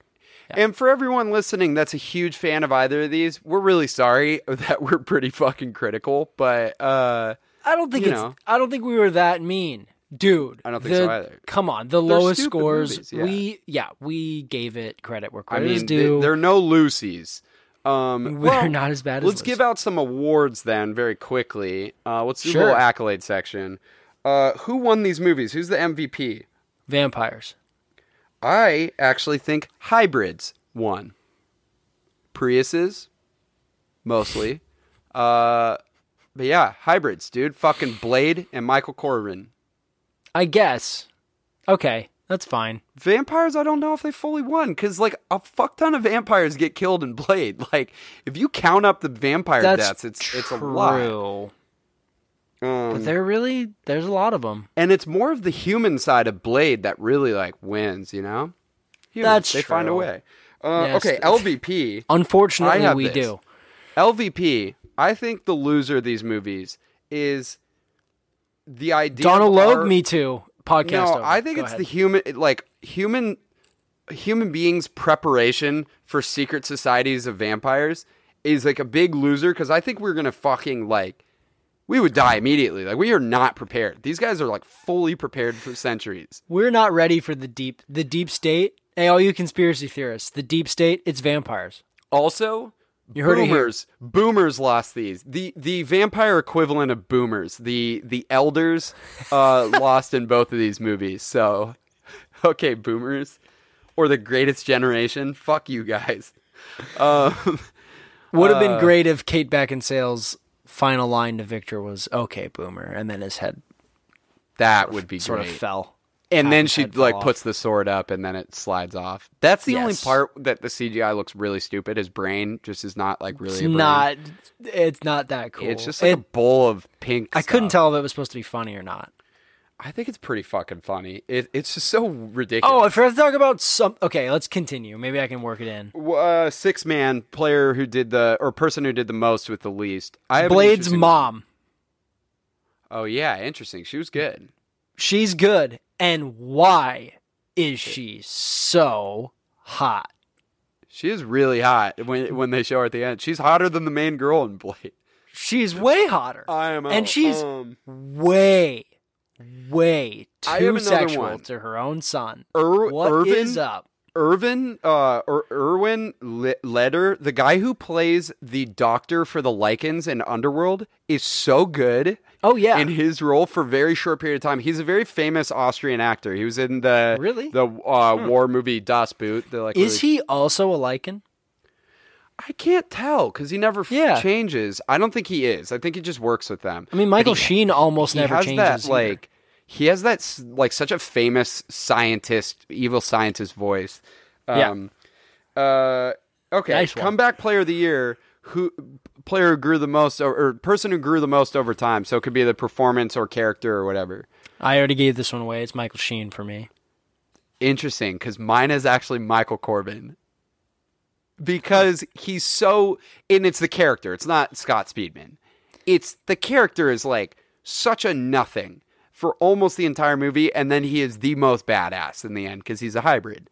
And for everyone listening that's a huge fan of either of these, we're really sorry that we're pretty fucking critical, but uh I don't think it's. know. I don't think we were that mean, dude. I don't think the- so either. Come on, the They're lowest scores. movies, yeah. We yeah, we gave it credit where I credit is mean due. th- they're no Lucy's. Um We're well, not as bad as Let's give out some awards then very quickly. Uh let's do a Sure. little accolade section. Uh who won these movies? Who's the MVP? vampires. I actually think hybrids won. Priuses, mostly. Uh, but yeah, hybrids, dude. Fucking Blade and Michael Corvin. I guess. Okay, that's fine. Vampires, I don't know if they fully won because like a fuck ton of vampires get killed in Blade. Like if you count up the vampire That's deaths, it's true. it's a lot. Um, But there really, there's a lot of them. and it's more of the human side of Blade that really like wins. You know, Humans, That's they find a way. Uh, Yes. okay, LVP. Unfortunately, we this. do. LVP, I think the loser of these movies is the idea. Donald of Logue, our- me too. Podcast. No, over. I think Go it's ahead. the human, like human, human beings' preparation for secret societies of vampires is like a big loser because I think we're gonna fucking like. We would die immediately. Like we are not prepared. These guys are like fully prepared for centuries. We're not ready for the deep, the deep state. Hey, all you conspiracy theorists, the deep state, it's vampires. Also, You heard boomers. Boomers lost these. The the vampire equivalent of boomers. The the elders uh, lost in both of these movies. So, okay, boomers or the greatest generation. Fuck you guys. Um, Would have Uh, been great if Kate Beckinsale's final line to Victor was "Okay, Boomer," and then his head That would be sort great. of fell. and then she like off. puts the sword up and then it slides off. That's the only part that the CGI looks really stupid. His brain just is not like really. It's not. It's not that cool. It's just like a bowl of pink. I couldn't tell if it was supposed to be funny or not. I think it's pretty fucking funny. It, it's just so ridiculous. Oh, if I forgot to talk about some. Okay, let's continue. Maybe I can work it in. uh, six man player who did the or person who did the most with the least. I Blade's mom. Oh yeah, interesting. She was good. She's good, and why is she so hot? She is really hot when when they show her at the end. She's hotter than the main girl in Blade. She's way hotter. I am, and out. she's um, way, way too sexual one. to her own son. Ir- What is Irvin up? Irvin, uh, or Erwin Le- Leder, the guy who plays the doctor for the Lycans in Underworld, is so good. Oh yeah, in his role for a very short period of time. He's a very famous Austrian actor. He was in the Really? the uh, war movie Das Boot. The, like, is really- he also a Lycan? I can't tell because he never f- Yeah. changes. I don't think he is. I think he just works with them. I mean, Michael he- Sheen almost he never has changes. that either. like he has that s- like such a famous scientist, evil scientist voice. Yeah. Um, uh, okay, Nice one. comeback player of the year. Who player who grew the most, or, or person who grew the most over time? So it could be the performance or character or whatever. I already gave this one away. It's Michael Sheen for me. Interesting, because mine is actually Michael Corvin. Because he's so, and it's the character. It's not Scott Speedman. It's the character is like such a nothing for almost the entire movie, and then he is the most badass in the end because he's a hybrid.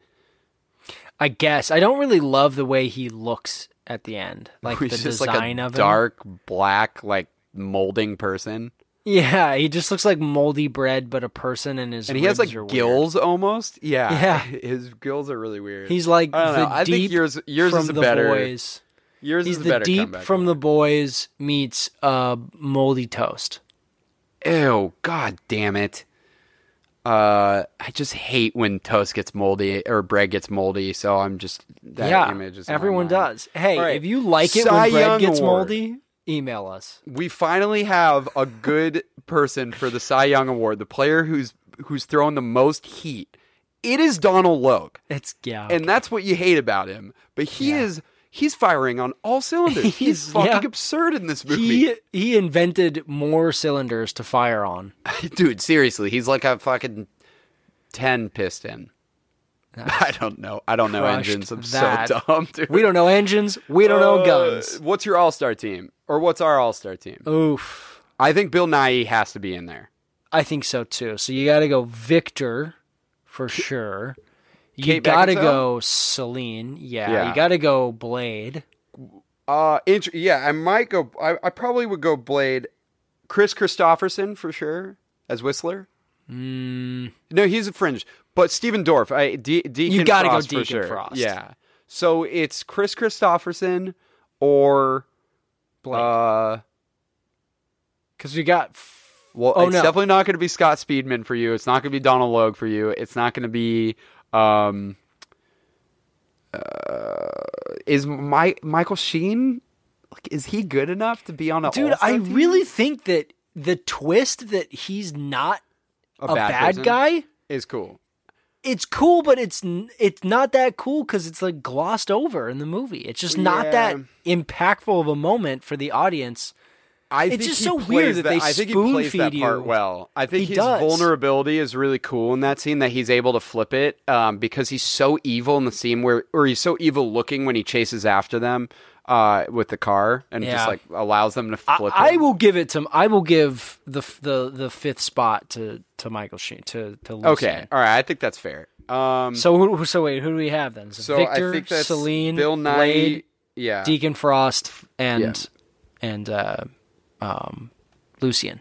I guess I don't really love the way he looks at the end, like the just design like a of him. dark black, like molding person, Yeah, he just looks like moldy bread, but a person, and his and he has like are weird. gills almost. Yeah, Yeah. his gills are really weird. He's like I don't the know. I think yours yours from is the better. boys. Yours He's is the better deep from the boys meets uh moldy toast. Ew, god damn it. Uh, I just hate when toast gets moldy or bread gets moldy. So I'm just that yeah, image is everyone does. Hey, right. if you like it Cy when bread Young gets Award. moldy, email us. We finally have a good person for the Cy Young Award, the player who's who's thrown the most heat. It is Donald Logue, It's yeah, and that's what you hate about him. But he Yeah. is he's firing on all cylinders. he's, He's- fucking yeah. absurd in this movie, he he invented more cylinders to fire on. dude. Seriously, he's like a fucking ten piston. I don't know. I don't know engines. I'm that. so dumb, dude. We don't know engines. We don't know Uh, guns. What's your All Star team, or what's our All Star team? Oof. I think Bill Nighy has to be in there. I think so too. So you got to go Victor for sure. You got to go Selene. Yeah. Yeah. You got to go Blade. Uh, int- yeah, I might go. I, I probably would go Blade. Kris Kristofferson for sure as Whistler. Mm, No, he's a fringe. But Stephen Dorff, I De- Deacon You gotta go for Deacon sure. Frost. Yeah. So it's Kris Kristofferson or Blade. uh, Because we got. f- well, Oh, it's no. definitely not going to be Scott Speedman for you. It's not going to be Donald Logue for you. It's not going to be um. Uh, is my Michael Sheen like is he good enough to be on a Dude, I team? really think that the twist that he's not a, bad, person guy. is cool. It's cool, but it's it's not that cool because it's like glossed over in the movie. It's just not that impactful of a moment for the audience. I It's think just so weird that they I think he spoon plays that feed part you. well. I think He his does. vulnerability is really cool in that scene that he's able to flip it um, because he's so evil in the scene where, or he's so evil looking when he chases after them uh, with the car and Yeah. just like allows them to I, flip. I him. will give it to. I will give the the the fifth spot to to Michael Sheen to to Lucian. Okay, all right. I think that's fair. Um, So who, so wait, who do we have then? So, so Victor, I think that's Selene, Bill Nighy. Blade, yeah, Deacon Frost, and and uh, um, Lucian.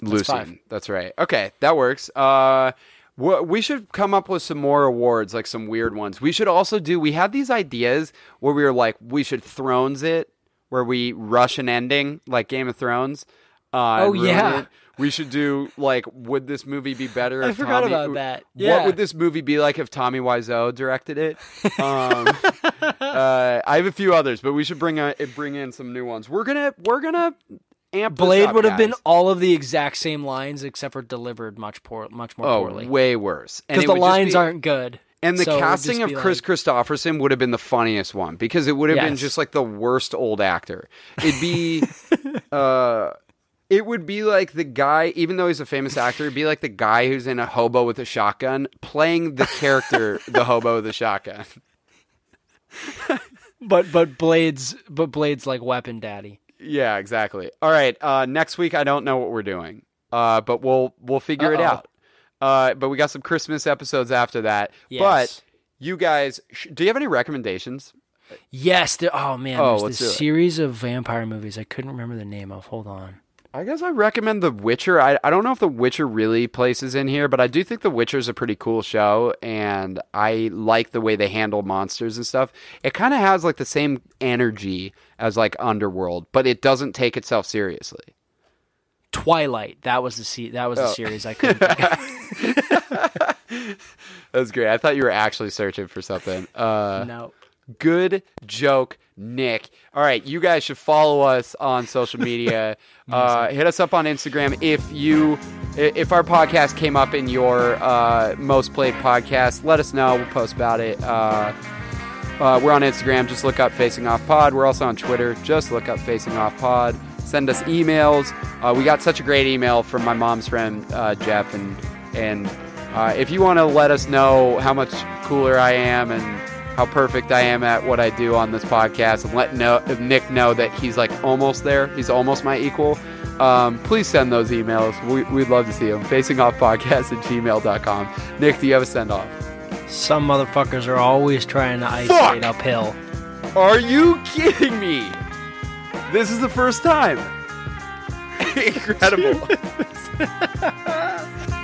Lucian. five. That's right. Okay, that works. Uh, we should come up with some more awards, like some weird ones. We should also do. We had these ideas where we were like, we should Thrones it, where we rush an ending, like Game of Thrones. Uh, Oh, yeah. it. We should do like, would this movie be better? I forgot Tommy- about that. What would this movie be like if Tommy Wiseau directed it? Um, uh, I have a few others, but we should bring a, bring in some new ones. We're gonna we're gonna amp this Blade would have been all of the exact same lines except for delivered much poor, much more oh poorly. way worse. Because the lines be- aren't good. And the So casting of Kris like- Kristofferson would have been the funniest one because it would have been just like the worst old actor. It'd be, uh, it would be like the guy, even though he's a famous actor, it'd be like the guy who's in a hobo with a shotgun playing the character, the hobo with a shotgun. But but Blade's but Blade's like weapon daddy. Yeah, exactly. All right. Uh, next week, I don't know what we're doing, uh, but we'll we'll figure it Uh-oh. out. Uh, but we got some Christmas episodes after that. Yes. But you guys, sh- do you have any recommendations? Yes. There, oh man, Oh, there's this it. series of vampire movies. I couldn't remember the name of. Hold on. I guess I recommend The Witcher. I, I don't know if The Witcher really places in here, but I do think The Witcher is a pretty cool show, and I like the way they handle monsters and stuff. It kind of has like the same energy as like Underworld, but it doesn't take itself seriously. Twilight. That was the se- that Oh. was the series I couldn't. think of. That's great. I thought you were actually searching for something. Uh, no. Good joke, Nick. All right, you guys should follow us on social media. uh, hit us up on Instagram if you if our podcast came up in your uh, most played podcast. Let us know. We'll post about it. Uh, uh, we're on Instagram. Just look up Facing Off Pod. We're also on Twitter. Just look up Facing Off Pod. Send us emails. Uh, we got such a great email from my mom's friend uh, Jeff, and and uh, if you want to let us know how much cooler I am and how perfect I am at what I do on this podcast, and let know, Nick know that he's like almost there. He's almost my equal. Um, please send those emails. We, we'd love to see them. Facingoffpodcast at gmail.com. Nick, do you have a send off? Some motherfuckers are always trying to isolate uphill. Are you kidding me? This is the first time. Incredible.